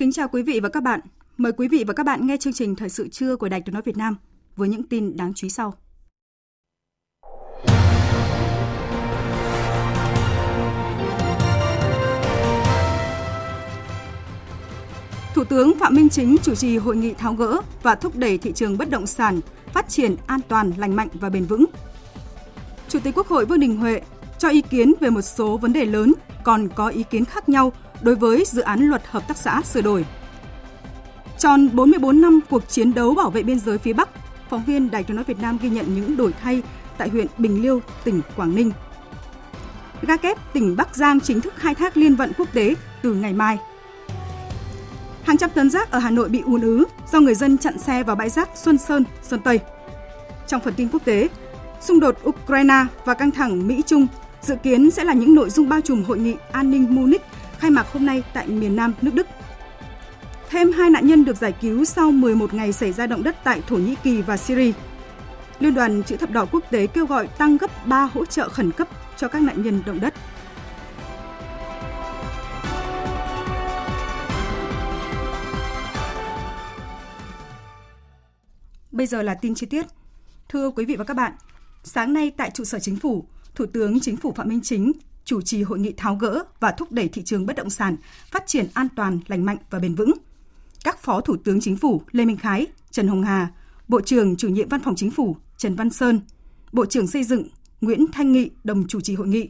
Kính chào quý vị và các bạn. Mời quý vị và các bạn nghe chương trình Thời sự trưa của Đài Tiếng nói Việt Nam với những tin đáng chú ý sau. Thủ tướng Phạm Minh Chính chủ trì hội nghị tháo gỡ và thúc đẩy thị trường bất động sản phát triển an toàn, lành mạnh và bền vững. Chủ tịch Quốc hội Vương Đình Huệ cho ý kiến về một số vấn đề lớn còn có ý kiến khác nhau đối với dự án luật hợp tác xã sửa đổi. Tròn 44 năm cuộc chiến đấu bảo vệ biên giới phía Bắc, phóng viên Đài tiếng nói Việt Nam ghi nhận những đổi thay tại huyện Bình Liêu, tỉnh Quảng Ninh. Ga kép tỉnh Bắc Giang chính thức khai thác liên vận quốc tế từ ngày mai. Hàng trăm tấn rác ở Hà Nội bị ùn ứ do người dân chặn xe vào bãi rác Xuân Sơn, Sơn Tây. Trong phần tin quốc tế, xung đột Ukraine và căng thẳng Mỹ-Trung dự kiến sẽ là những nội dung bao trùm hội nghị an ninh Munich khai mạc hôm nay tại miền Nam nước Đức. Thêm hai nạn nhân được giải cứu sau 11 ngày xảy ra động đất tại Thổ Nhĩ Kỳ và Syria. Liên đoàn Chữ thập đỏ quốc tế kêu gọi tăng gấp 3 hỗ trợ khẩn cấp cho các nạn nhân động đất. Bây giờ là tin chi tiết. Thưa quý vị và các bạn, sáng nay tại trụ sở chính phủ, Thủ tướng Chính phủ Phạm Minh Chính chủ trì hội nghị tháo gỡ và thúc đẩy thị trường bất động sản phát triển an toàn, lành mạnh và bền vững. Các Phó Thủ tướng Chính phủ Lê Minh Khái, Trần Hồng Hà, Bộ trưởng Chủ nhiệm Văn phòng Chính phủ Trần Văn Sơn, Bộ trưởng Xây dựng Nguyễn Thanh Nghị đồng chủ trì hội nghị.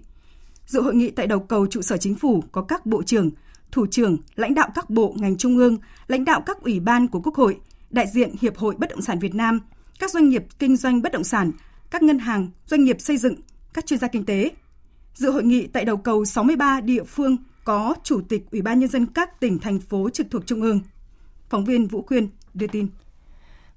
Dự hội nghị tại đầu cầu trụ sở Chính phủ có các bộ trưởng, thủ trưởng, lãnh đạo các bộ ngành trung ương, lãnh đạo các ủy ban của Quốc hội, đại diện Hiệp hội Bất động sản Việt Nam, các doanh nghiệp kinh doanh bất động sản, các ngân hàng, doanh nghiệp xây dựng, các chuyên gia kinh tế. Dự hội nghị tại đầu cầu 63 địa phương có Chủ tịch Ủy ban Nhân dân các tỉnh, thành phố trực thuộc Trung ương. Phóng viên Vũ Quyên đưa tin.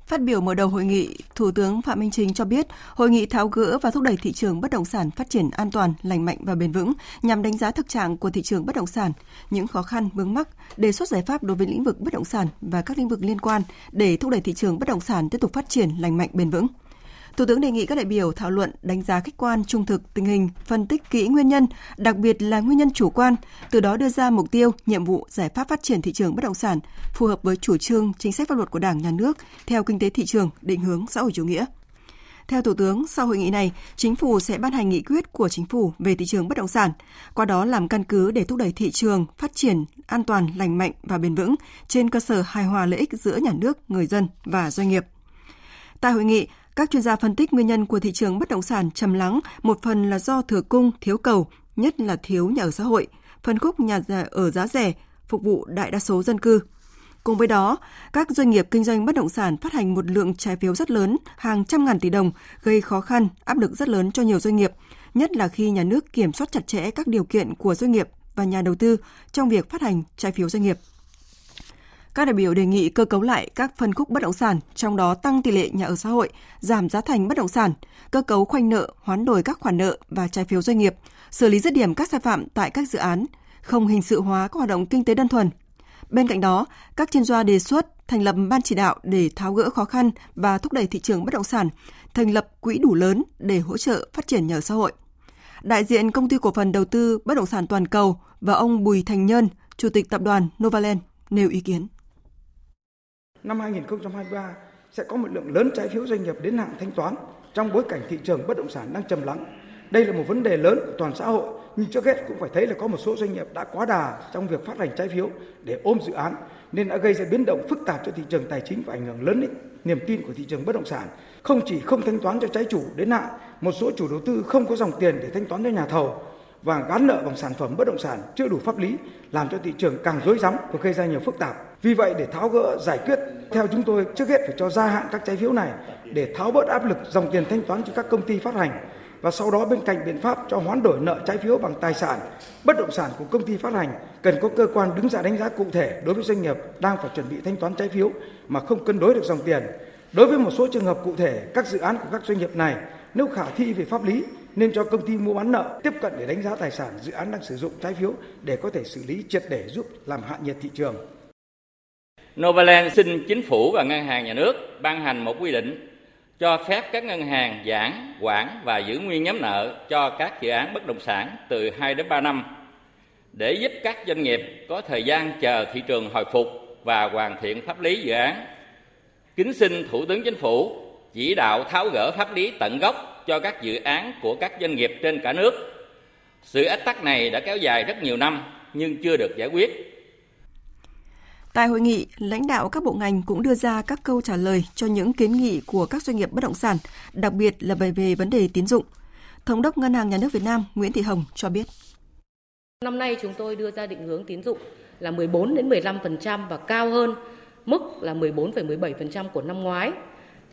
Phát biểu mở đầu hội nghị, Thủ tướng Phạm Minh Chính cho biết, hội nghị tháo gỡ và thúc đẩy thị trường bất động sản phát triển an toàn, lành mạnh và bền vững nhằm đánh giá thực trạng của thị trường bất động sản, những khó khăn vướng mắc, đề xuất giải pháp đối với lĩnh vực bất động sản và các lĩnh vực liên quan để thúc đẩy thị trường bất động sản tiếp tục phát triển lành mạnh bền vững. Thủ tướng đề nghị các đại biểu thảo luận đánh giá khách quan trung thực tình hình, phân tích kỹ nguyên nhân, đặc biệt là nguyên nhân chủ quan, từ đó đưa ra mục tiêu, nhiệm vụ, giải pháp phát triển thị trường bất động sản phù hợp với chủ trương, chính sách pháp luật của Đảng, Nhà nước theo kinh tế thị trường, định hướng xã hội chủ nghĩa. Theo Thủ tướng, sau hội nghị này, Chính phủ sẽ ban hành nghị quyết của Chính phủ về thị trường bất động sản, qua đó làm căn cứ để thúc đẩy thị trường phát triển an toàn, lành mạnh và bền vững trên cơ sở hài hòa lợi ích giữa nhà nước, người dân và doanh nghiệp. Tại hội nghị, các chuyên gia phân tích nguyên nhân của thị trường bất động sản trầm lắng một phần là do thừa cung, thiếu cầu, nhất là thiếu nhà ở xã hội, phân khúc nhà ở giá rẻ, phục vụ đại đa số dân cư. Cùng với đó, các doanh nghiệp kinh doanh bất động sản phát hành một lượng trái phiếu rất lớn, hàng trăm ngàn tỷ đồng, gây khó khăn, áp lực rất lớn cho nhiều doanh nghiệp, nhất là khi nhà nước kiểm soát chặt chẽ các điều kiện của doanh nghiệp và nhà đầu tư trong việc phát hành trái phiếu doanh nghiệp. Các đại biểu đề nghị cơ cấu lại các phân khúc bất động sản, trong đó tăng tỷ lệ nhà ở xã hội, giảm giá thành bất động sản, cơ cấu khoanh nợ, hoán đổi các khoản nợ và trái phiếu doanh nghiệp, xử lý dứt điểm các sai phạm tại các dự án, không hình sự hóa các hoạt động kinh tế đơn thuần. Bên cạnh đó, các chuyên gia đề xuất thành lập ban chỉ đạo để tháo gỡ khó khăn và thúc đẩy thị trường bất động sản, thành lập quỹ đủ lớn để hỗ trợ phát triển nhà ở xã hội. Đại diện công ty cổ phần đầu tư bất động sản toàn cầu và ông Bùi Thành Nhân, chủ tịch tập đoàn Novaland nêu ý kiến năm 2023 sẽ có một lượng lớn trái phiếu doanh nghiệp đến hạn thanh toán trong bối cảnh thị trường bất động sản đang trầm lắng. Đây là một vấn đề lớn của toàn xã hội, nhưng trước hết cũng phải thấy là có một số doanh nghiệp đã quá đà trong việc phát hành trái phiếu để ôm dự án nên đã gây ra biến động phức tạp cho thị trường tài chính và ảnh hưởng lớn đến niềm tin của thị trường bất động sản. Không chỉ không thanh toán cho trái chủ đến hạn, một số chủ đầu tư không có dòng tiền để thanh toán cho nhà thầu và gắn nợ bằng sản phẩm bất động sản chưa đủ pháp lý, làm cho thị trường càng rối rắm và gây ra nhiều phức tạp. Vì vậy, để tháo gỡ, giải quyết, theo chúng tôi, trước hết phải cho gia hạn các trái phiếu này, để tháo bớt áp lực dòng tiền thanh toán cho các công ty phát hành và sau đó, bên cạnh biện pháp cho hoán đổi nợ trái phiếu bằng tài sản, bất động sản của công ty phát hành, cần có cơ quan đứng ra đánh giá cụ thể đối với doanh nghiệp đang phải chuẩn bị thanh toán trái phiếu mà không cân đối được dòng tiền đối với một số trường hợp cụ thể, các dự án của các doanh nghiệp này, nếu khả thi về pháp lý nên cho công ty mua bán nợ tiếp cận để đánh giá tài sản dự án đang sử dụng trái phiếu để có thể xử lý triệt để giúp làm hạ nhiệt thị trường. Novaland xin chính phủ và ngân hàng nhà nước ban hành một quy định cho phép các ngân hàng giãn, quản và giữ nguyên nhóm nợ cho các dự án bất động sản từ 2 đến 3 năm để giúp các doanh nghiệp có thời gian chờ thị trường hồi phục và hoàn thiện pháp lý dự án. Kính xin Thủ tướng Chính phủ chỉ đạo tháo gỡ pháp lý tận gốc cho các dự án của các doanh nghiệp trên cả nước. Sự ách tắc này đã kéo dài rất nhiều năm nhưng chưa được giải quyết Tại hội nghị, lãnh đạo các bộ ngành cũng đưa ra các câu trả lời cho những kiến nghị của các doanh nghiệp bất động sản, đặc biệt là về về vấn đề tín dụng. Thống đốc Ngân hàng Nhà nước Việt Nam Nguyễn Thị Hồng cho biết. Năm nay chúng tôi đưa ra định hướng tín dụng là 14 đến 15% và cao hơn mức là 14,17% của năm ngoái.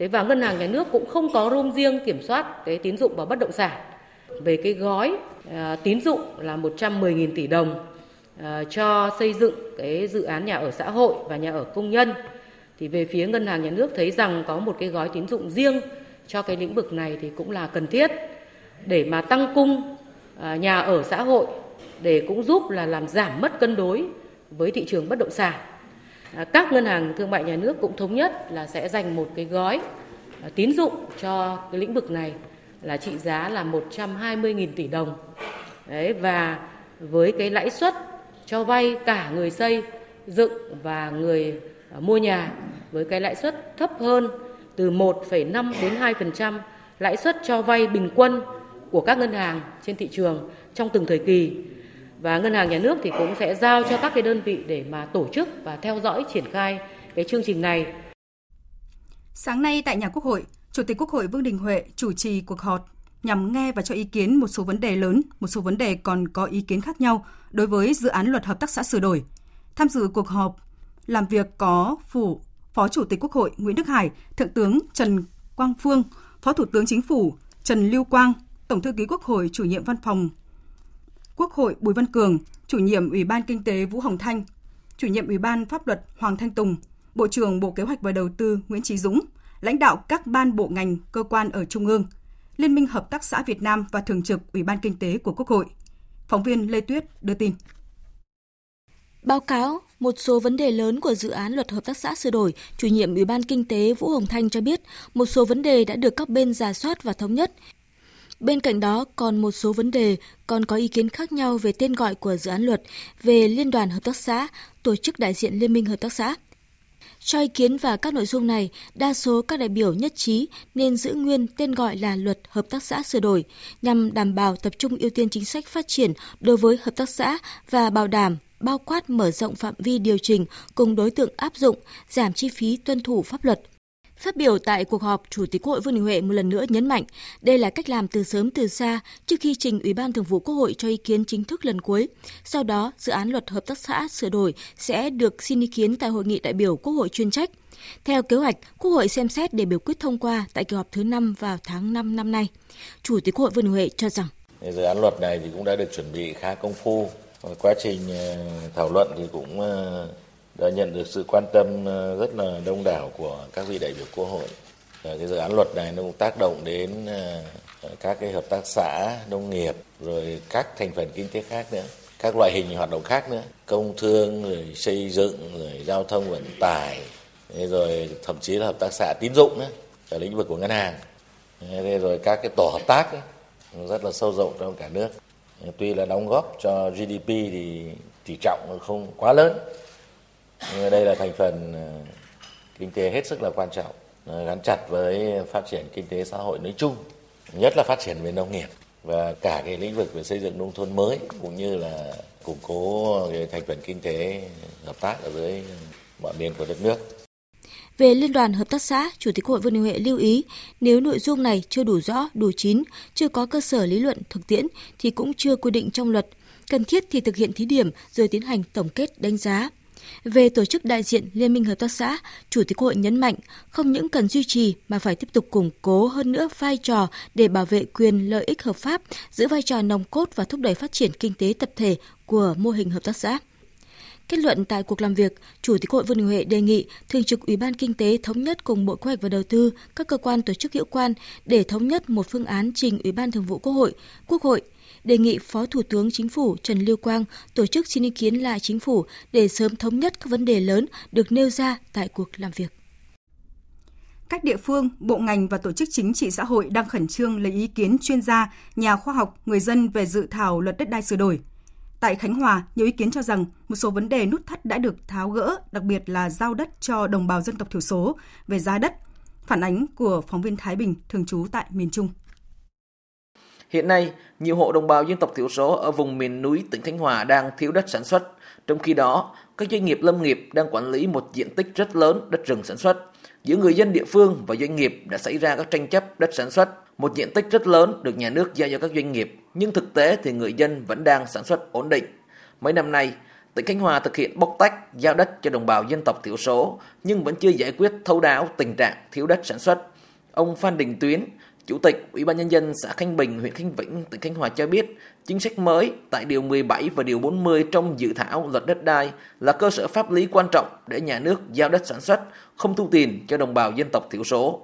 Thế và ngân hàng nhà nước cũng không có room riêng kiểm soát cái tín dụng vào bất động sản. Về cái gói à, tín dụng là 110.000 tỷ đồng à, cho xây dựng cái dự án nhà ở xã hội và nhà ở công nhân thì về phía ngân hàng nhà nước thấy rằng có một cái gói tín dụng riêng cho cái lĩnh vực này thì cũng là cần thiết để mà tăng cung à, nhà ở xã hội để cũng giúp là làm giảm mất cân đối với thị trường bất động sản. À, các ngân hàng thương mại nhà nước cũng thống nhất là sẽ dành một cái gói à, tín dụng cho cái lĩnh vực này là trị giá là 120.000 tỷ đồng. Đấy và với cái lãi suất cho vay cả người xây dựng và người à, mua nhà với cái lãi suất thấp hơn từ 1,5 đến 2% lãi suất cho vay bình quân của các ngân hàng trên thị trường trong từng thời kỳ và ngân hàng nhà nước thì cũng sẽ giao cho các cái đơn vị để mà tổ chức và theo dõi triển khai cái chương trình này. Sáng nay tại nhà Quốc hội, Chủ tịch Quốc hội Vương Đình Huệ chủ trì cuộc họp nhằm nghe và cho ý kiến một số vấn đề lớn, một số vấn đề còn có ý kiến khác nhau đối với dự án luật hợp tác xã sửa đổi. Tham dự cuộc họp làm việc có phủ Phó Chủ tịch Quốc hội Nguyễn Đức Hải, Thượng tướng Trần Quang Phương, Phó Thủ tướng Chính phủ Trần Lưu Quang, Tổng thư ký Quốc hội chủ nhiệm văn phòng Quốc hội Bùi Văn Cường, chủ nhiệm Ủy ban Kinh tế Vũ Hồng Thanh, chủ nhiệm Ủy ban Pháp luật Hoàng Thanh Tùng, Bộ trưởng Bộ Kế hoạch và Đầu tư Nguyễn Trí Dũng, lãnh đạo các ban bộ ngành, cơ quan ở Trung ương, Liên minh Hợp tác xã Việt Nam và Thường trực Ủy ban Kinh tế của Quốc hội. Phóng viên Lê Tuyết đưa tin. Báo cáo một số vấn đề lớn của dự án luật hợp tác xã sửa đổi, chủ nhiệm Ủy ban Kinh tế Vũ Hồng Thanh cho biết một số vấn đề đã được các bên giả soát và thống nhất. Bên cạnh đó, còn một số vấn đề còn có ý kiến khác nhau về tên gọi của dự án luật, về Liên đoàn Hợp tác xã, tổ chức đại diện Liên minh Hợp tác xã. Cho ý kiến vào các nội dung này, đa số các đại biểu nhất trí nên giữ nguyên tên gọi là Luật Hợp tác xã sửa đổi nhằm đảm bảo tập trung ưu tiên chính sách phát triển đối với hợp tác xã và bảo đảm bao quát mở rộng phạm vi điều chỉnh cùng đối tượng áp dụng, giảm chi phí tuân thủ pháp luật. Phát biểu tại cuộc họp, Chủ tịch Quốc hội Vương Đình Huệ một lần nữa nhấn mạnh đây là cách làm từ sớm từ xa trước khi trình Ủy ban Thường vụ Quốc hội cho ý kiến chính thức lần cuối. Sau đó, dự án luật hợp tác xã sửa đổi sẽ được xin ý kiến tại hội nghị đại biểu Quốc hội chuyên trách. Theo kế hoạch, Quốc hội xem xét để biểu quyết thông qua tại kỳ họp thứ 5 vào tháng 5 năm nay. Chủ tịch Quốc hội Vương Đình Huệ cho rằng dự án luật này thì cũng đã được chuẩn bị khá công phu. Quá trình ờ, thảo luận thì cũng ờ, đã nhận được sự quan tâm ờ, rất là đông đảo của các vị đại biểu quốc hội. Ờ, cái dự án luật này nó cũng tác động đến ờ, các cái hợp tác xã nông nghiệp rồi các thành phần kinh tế khác nữa các loại hình hoạt động khác nữa. Công thương rồi xây dựng rồi giao thông vận tải rồi thậm chí là hợp tác xã tín dụng nữa ở lĩnh vực của ngân hàng. Rồi các cái tổ hợp tác ấy, rất là sâu rộng trong cả nước. Tuy là đóng góp cho GDP thì tỷ trọng không quá lớn đây là thành phần ờ, kinh tế hết sức là quan trọng gắn chặt với phát triển kinh tế xã hội nói chung nhất là phát triển về nông nghiệp và cả cái lĩnh vực về xây dựng nông thôn mới cũng như là củng cố cái thành phần kinh tế hợp tác ở dưới mọi miền của đất nước Về Liên đoàn Hợp tác xã, Chủ tịch Hội Vương Đình Huệ lưu ý nếu nội dung này chưa đủ rõ, đủ chín, chưa có cơ sở lý luận thực tiễn thì cũng chưa quy định trong luật. Cần thiết thì thực hiện thí điểm rồi tiến hành tổng kết đánh giá. Về tổ chức đại diện Liên minh Hợp tác xã, Chủ tịch Hội nhấn mạnh không những cần duy trì mà phải tiếp tục củng cố hơn nữa vai trò để bảo vệ quyền lợi ích hợp pháp, giữ vai trò nòng cốt và thúc đẩy phát triển kinh tế tập thể của mô hình hợp tác xã. Kết luận tại cuộc làm việc, Chủ tịch Hội Vương Đình Huệ đề nghị Thường trực Ủy ban Kinh tế thống nhất cùng Bộ Kế hoạch và Đầu tư, các cơ quan tổ chức hữu quan để thống nhất một phương án trình Ủy ban Thường vụ Quốc hội, Quốc hội đề nghị Phó Thủ tướng Chính phủ Trần Lưu Quang tổ chức xin ý kiến lại Chính phủ để sớm thống nhất các vấn đề lớn được nêu ra tại cuộc làm việc. Các địa phương, bộ ngành và tổ chức chính trị xã hội đang khẩn trương lấy ý kiến chuyên gia, nhà khoa học, người dân về dự thảo luật đất đai sửa đổi. Tại Khánh Hòa, nhiều ý kiến cho rằng một số vấn đề nút thắt đã được tháo gỡ, đặc biệt là giao đất cho đồng bào dân tộc thiểu số về giá đất. Phản ánh của phóng viên Thái Bình thường trú tại miền Trung. Hiện nay, nhiều hộ đồng bào dân tộc thiểu số ở vùng miền núi tỉnh Khánh Hòa đang thiếu đất sản xuất. Trong khi đó, các doanh nghiệp lâm nghiệp đang quản lý một diện tích rất lớn đất rừng sản xuất. Giữa người dân địa phương và doanh nghiệp đã xảy ra các tranh chấp đất sản xuất. Một diện tích rất lớn được nhà nước giao cho các doanh nghiệp, nhưng thực tế thì người dân vẫn đang sản xuất ổn định. Mấy năm nay, tỉnh Khánh Hòa thực hiện bóc tách giao đất cho đồng bào dân tộc thiểu số, nhưng vẫn chưa giải quyết thấu đáo tình trạng thiếu đất sản xuất. Ông Phan Đình Tuyến, Chủ tịch Ủy ban Nhân dân xã Khánh Bình, huyện Khánh Vĩnh, tỉnh Khánh Hòa cho biết, chính sách mới tại Điều 17 và Điều 40 trong dự thảo luật đất đai là cơ sở pháp lý quan trọng để nhà nước giao đất sản xuất, không thu tiền cho đồng bào dân tộc thiểu số.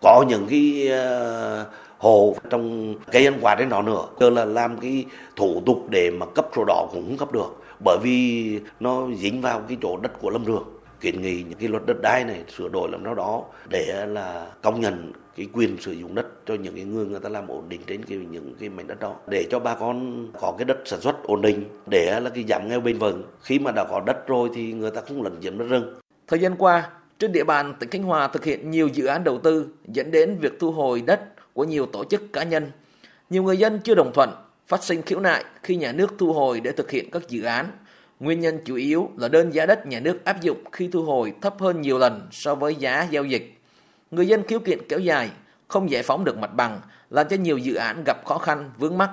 Có những cái ờ, hồ trong cây ăn quả trên đó nữa, cơ là làm cái thủ tục để mà cấp sổ đỏ cũng không cấp được, bởi vì nó dính vào cái chỗ đất của lâm trường kiến nghị những cái luật đất đai này sửa đổi làm sao đó để là công nhận cái quyền sử dụng đất cho những cái người người ta làm ổn định trên cái, những cái mảnh đất đó, để cho bà con có cái đất sản xuất ổn định, để là cái giảm nghèo bền vững. Khi mà đã có đất rồi thì người ta không lấn chiếm đất rừng. Thời gian qua, trên địa bàn tỉnh Khánh Hòa thực hiện nhiều dự án đầu tư dẫn đến việc thu hồi đất của nhiều tổ chức cá nhân. Nhiều người dân chưa đồng thuận, phát sinh khiếu nại khi nhà nước thu hồi để thực hiện các dự án. Nguyên nhân chủ yếu là đơn giá đất nhà nước áp dụng khi thu hồi thấp hơn nhiều lần so với giá giao dịch. Người dân khiếu kiện kéo dài, không giải phóng được mặt bằng, làm cho nhiều dự án gặp khó khăn, vướng mắc.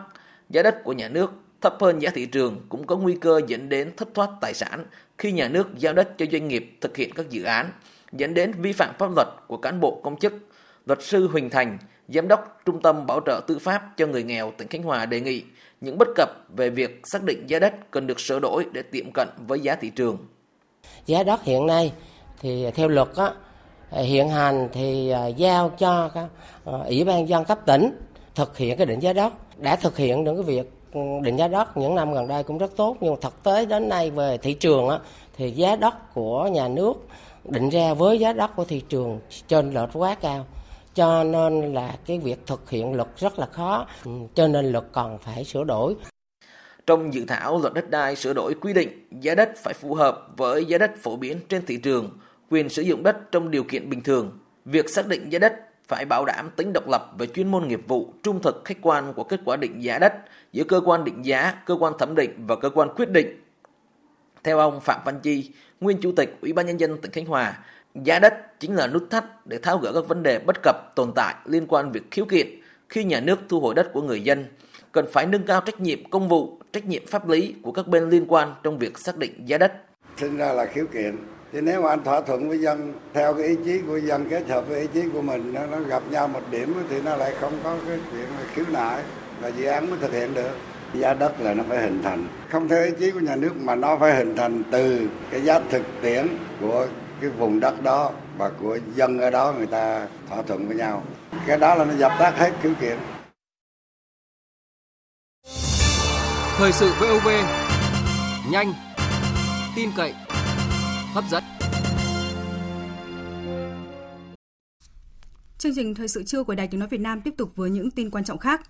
Giá đất của nhà nước thấp hơn giá thị trường cũng có nguy cơ dẫn đến thất thoát tài sản khi nhà nước giao đất cho doanh nghiệp thực hiện các dự án, dẫn đến vi phạm pháp luật của cán bộ công chức. Luật sư Huỳnh Thành, Giám đốc Trung tâm Bảo trợ Tư pháp cho người nghèo tỉnh Khánh Hòa đề nghị những bất cập về việc xác định giá đất cần được sửa đổi để tiệm cận với giá thị trường. Giá đất hiện nay thì theo luật á, hiện hành thì à, giao cho các à, ủy ban dân cấp tỉnh thực hiện cái định giá đất đã thực hiện được cái việc ừ, định giá đất những năm gần đây cũng rất tốt nhưng thực tế đến nay về thị trường á, thì giá đất của nhà nước định ra với giá đất của thị trường trên lệch quá cao cho nên là cái việc thực hiện luật rất là khó ừ, cho nên luật còn phải sửa đổi trong dự thảo luật đất đai sửa đổi quy định giá đất phải phù hợp với giá đất phổ biến trên thị trường, quyền sử dụng đất trong điều kiện bình thường. Việc xác định giá đất phải bảo đảm tính độc lập về chuyên môn nghiệp vụ, trung thực khách quan của kết quả định giá đất giữa cơ quan định giá, cơ quan thẩm định và cơ quan quyết định. Theo ông Phạm Văn Chi, nguyên chủ tịch Ủy ban nhân dân tỉnh Khánh Hòa, Giá đất chính là nút thắt để tháo gỡ các vấn đề bất cập tồn tại liên quan việc khiếu kiện khi nhà nước thu hồi đất của người dân. Cần phải nâng cao trách nhiệm công vụ, trách nhiệm pháp lý của các bên liên quan trong việc xác định giá đất. Sinh ra là khiếu kiện. Thì nếu mà anh thỏa thuận với dân theo cái ý chí của dân kết hợp với ý chí của mình nó, nó gặp nhau một điểm thì nó lại không có cái chuyện là khiếu nại và dự án mới thực hiện được giá đất là nó phải hình thành không theo ý chí của nhà nước mà nó phải hình thành từ cái giá thực tiễn của cái vùng đất đó và của dân ở đó người ta thỏa thuận với nhau. Cái đó là nó dập tắt hết khiếu kiện. Thời sự VOV nhanh tin cậy hấp dẫn. Chương trình thời sự trưa của Đài Tiếng nói Việt Nam tiếp tục với những tin quan trọng khác.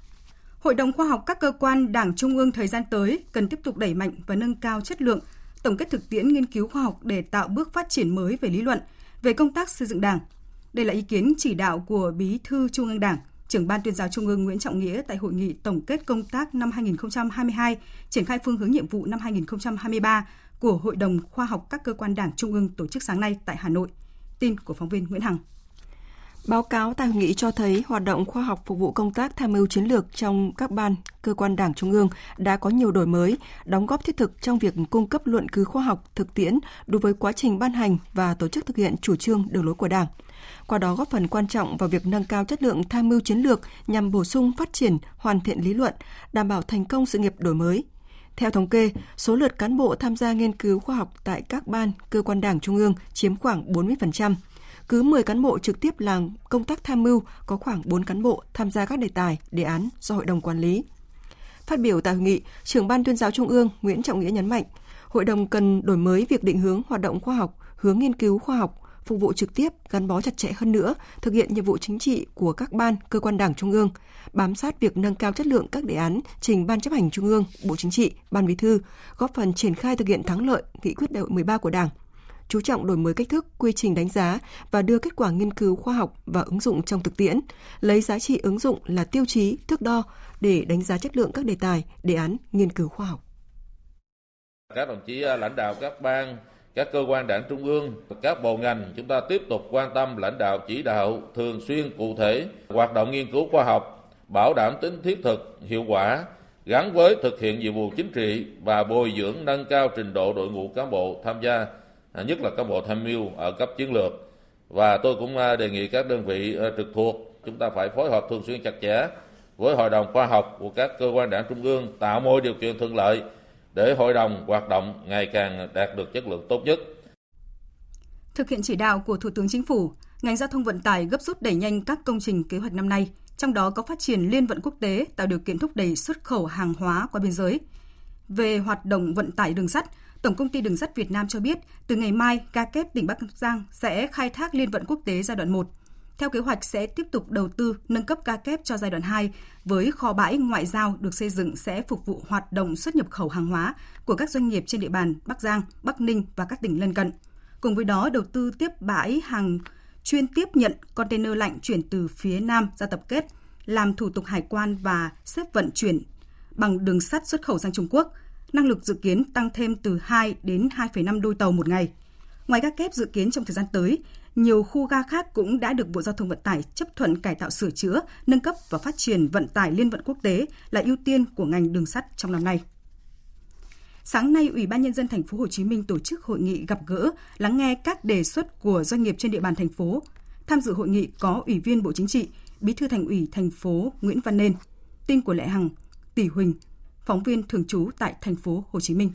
Hội đồng khoa học các cơ quan Đảng Trung ương thời gian tới cần tiếp tục đẩy mạnh và nâng cao chất lượng tổng kết thực tiễn nghiên cứu khoa học để tạo bước phát triển mới về lý luận, về công tác xây dựng Đảng. Đây là ý kiến chỉ đạo của Bí thư Trung ương Đảng, trưởng ban tuyên giáo Trung ương Nguyễn Trọng Nghĩa tại hội nghị tổng kết công tác năm 2022, triển khai phương hướng nhiệm vụ năm 2023 của Hội đồng khoa học các cơ quan Đảng Trung ương tổ chức sáng nay tại Hà Nội. Tin của phóng viên Nguyễn Hằng. Báo cáo tại hội nghị cho thấy hoạt động khoa học phục vụ công tác tham mưu chiến lược trong các ban, cơ quan đảng trung ương đã có nhiều đổi mới, đóng góp thiết thực trong việc cung cấp luận cứ khoa học thực tiễn đối với quá trình ban hành và tổ chức thực hiện chủ trương đường lối của Đảng. Qua đó góp phần quan trọng vào việc nâng cao chất lượng tham mưu chiến lược nhằm bổ sung phát triển, hoàn thiện lý luận, đảm bảo thành công sự nghiệp đổi mới, theo thống kê, số lượt cán bộ tham gia nghiên cứu khoa học tại các ban, cơ quan đảng trung ương chiếm khoảng 40%. Cứ 10 cán bộ trực tiếp làm công tác tham mưu, có khoảng 4 cán bộ tham gia các đề tài, đề án do Hội đồng quản lý. Phát biểu tại hội nghị, trưởng ban tuyên giáo Trung ương Nguyễn Trọng Nghĩa nhấn mạnh, Hội đồng cần đổi mới việc định hướng hoạt động khoa học, hướng nghiên cứu khoa học, phục vụ trực tiếp, gắn bó chặt chẽ hơn nữa, thực hiện nhiệm vụ chính trị của các ban, cơ quan đảng trung ương, bám sát việc nâng cao chất lượng các đề án trình Ban chấp hành Trung ương, Bộ Chính trị, Ban Bí thư, góp phần triển khai thực hiện thắng lợi nghị quyết đại hội 13 của Đảng, chú trọng đổi mới cách thức, quy trình đánh giá và đưa kết quả nghiên cứu khoa học và ứng dụng trong thực tiễn, lấy giá trị ứng dụng là tiêu chí, thước đo để đánh giá chất lượng các đề tài, đề án nghiên cứu khoa học. Các đồng chí à, lãnh đạo các ban, các cơ quan đảng trung ương, các bộ ngành chúng ta tiếp tục quan tâm lãnh đạo chỉ đạo thường xuyên cụ thể hoạt động nghiên cứu khoa học, bảo đảm tính thiết thực, hiệu quả, gắn với thực hiện nhiệm vụ chính trị và bồi dưỡng nâng cao trình độ đội ngũ cán bộ tham gia, À, nhất là cán bộ tham mưu ở cấp chiến lược. Và tôi cũng à, đề nghị các đơn vị à, trực thuộc chúng ta phải phối hợp thường xuyên chặt chẽ với hội đồng khoa học của các cơ quan đảng trung ương tạo mọi điều kiện thuận lợi để hội đồng hoạt động ngày càng đạt được chất lượng tốt nhất. Thực hiện chỉ đạo của Thủ tướng Chính phủ, ngành giao thông vận tải gấp rút đẩy nhanh các công trình kế hoạch năm nay, trong đó có phát triển liên vận quốc tế tạo điều kiện thúc đẩy xuất khẩu hàng hóa qua biên giới. Về hoạt động vận tải đường sắt, Tổng công ty Đường sắt Việt Nam cho biết, từ ngày mai, ga kép tỉnh Bắc Giang sẽ khai thác liên vận quốc tế giai đoạn 1. Theo kế hoạch sẽ tiếp tục đầu tư nâng cấp ga kép cho giai đoạn 2 với kho bãi ngoại giao được xây dựng sẽ phục vụ hoạt động xuất nhập khẩu hàng hóa của các doanh nghiệp trên địa bàn Bắc Giang, Bắc Ninh và các tỉnh lân cận. Cùng với đó đầu tư tiếp bãi hàng chuyên tiếp nhận container lạnh chuyển từ phía Nam ra tập kết, làm thủ tục hải quan và xếp vận chuyển bằng đường sắt xuất khẩu sang Trung Quốc. Năng lực dự kiến tăng thêm từ 2 đến 2,5 đôi tàu một ngày. Ngoài các kép dự kiến trong thời gian tới, nhiều khu ga khác cũng đã được Bộ Giao thông Vận tải chấp thuận cải tạo sửa chữa, nâng cấp và phát triển vận tải liên vận quốc tế là ưu tiên của ngành đường sắt trong năm nay. Sáng nay, Ủy ban nhân dân thành phố Hồ Chí Minh tổ chức hội nghị gặp gỡ, lắng nghe các đề xuất của doanh nghiệp trên địa bàn thành phố. Tham dự hội nghị có Ủy viên Bộ Chính trị, Bí thư Thành ủy thành phố Nguyễn Văn Nên, tin của Lệ Hằng, Tỷ Huỳnh, phóng viên thường trú tại thành phố Hồ Chí Minh.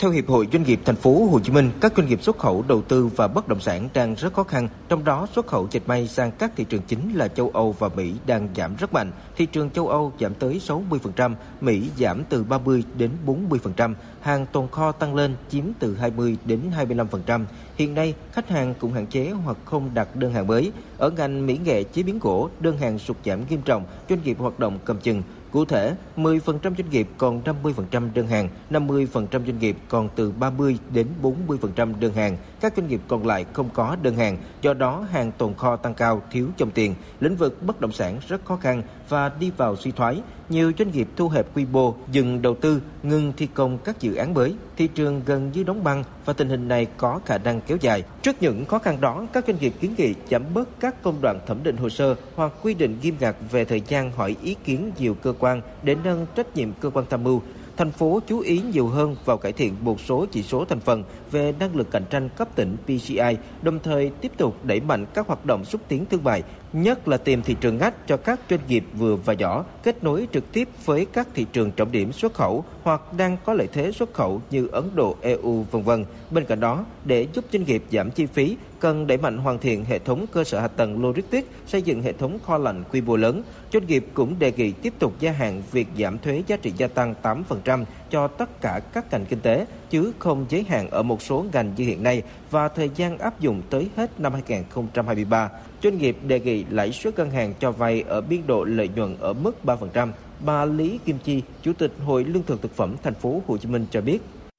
Theo Hiệp hội Doanh nghiệp Thành phố Hồ Chí Minh, các doanh nghiệp xuất khẩu, đầu tư và bất động sản đang rất khó khăn, trong đó xuất khẩu dệt may sang các thị trường chính là châu Âu và Mỹ đang giảm rất mạnh. Thị trường châu Âu giảm tới 60%, Mỹ giảm từ 30 đến 40%, hàng tồn kho tăng lên chiếm từ 20 đến 25%. Hiện nay, khách hàng cũng hạn chế hoặc không đặt đơn hàng mới. Ở ngành mỹ nghệ chế biến gỗ, đơn hàng sụt giảm nghiêm trọng, doanh nghiệp hoạt động cầm chừng, Cụ thể, 10% doanh nghiệp còn 50% đơn hàng, 50% doanh nghiệp còn từ 30 đến 40% đơn hàng, các doanh nghiệp còn lại không có đơn hàng, do đó hàng tồn kho tăng cao, thiếu trong tiền, lĩnh vực bất động sản rất khó khăn và đi vào suy thoái. Nhiều doanh nghiệp thu hẹp quy mô, dừng đầu tư, ngừng thi công các dự án mới. Thị trường gần như đóng băng và tình hình này có khả năng kéo dài. Trước những khó khăn đó, các doanh nghiệp kiến nghị giảm bớt các công đoạn thẩm định hồ sơ hoặc quy định nghiêm ngặt về thời gian hỏi ý kiến nhiều cơ quan để nâng trách nhiệm cơ quan tham mưu thành phố chú ý nhiều hơn vào cải thiện một số chỉ số thành phần về năng lực cạnh tranh cấp tỉnh PCI, đồng thời tiếp tục đẩy mạnh các hoạt động xúc tiến thương mại, nhất là tìm thị trường ngách cho các doanh nghiệp vừa và nhỏ, kết nối trực tiếp với các thị trường trọng điểm xuất khẩu hoặc đang có lợi thế xuất khẩu như Ấn Độ, EU, vân vân. Bên cạnh đó, để giúp doanh nghiệp giảm chi phí, cần đẩy mạnh hoàn thiện hệ thống cơ sở hạ tầng logistics, xây dựng hệ thống kho lạnh quy mô lớn. Doanh nghiệp cũng đề nghị tiếp tục gia hạn việc giảm thuế giá trị gia tăng 8% cho tất cả các ngành kinh tế, chứ không giới hạn ở một số ngành như hiện nay và thời gian áp dụng tới hết năm 2023. Doanh nghiệp đề nghị lãi suất ngân hàng cho vay ở biên độ lợi nhuận ở mức 3%. Bà Lý Kim Chi, Chủ tịch Hội Lương thực Thực phẩm thành phố Hồ Chí Minh cho biết.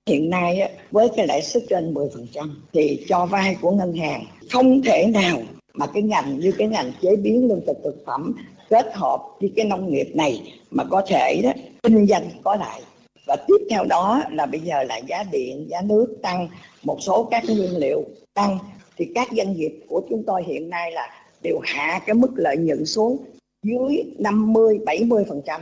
Hiện nay với cái lãi suất trên 10% thì cho vay của ngân hàng không thể nào mà cái ngành như cái ngành chế biến lương thực thực phẩm kết hợp với cái nông nghiệp này mà có thể đó kinh doanh có lại và tiếp theo đó là bây giờ là giá điện giá nước tăng một số các nguyên liệu tăng thì các doanh nghiệp của chúng tôi hiện nay là đều hạ cái mức lợi nhuận xuống dưới 50 70%.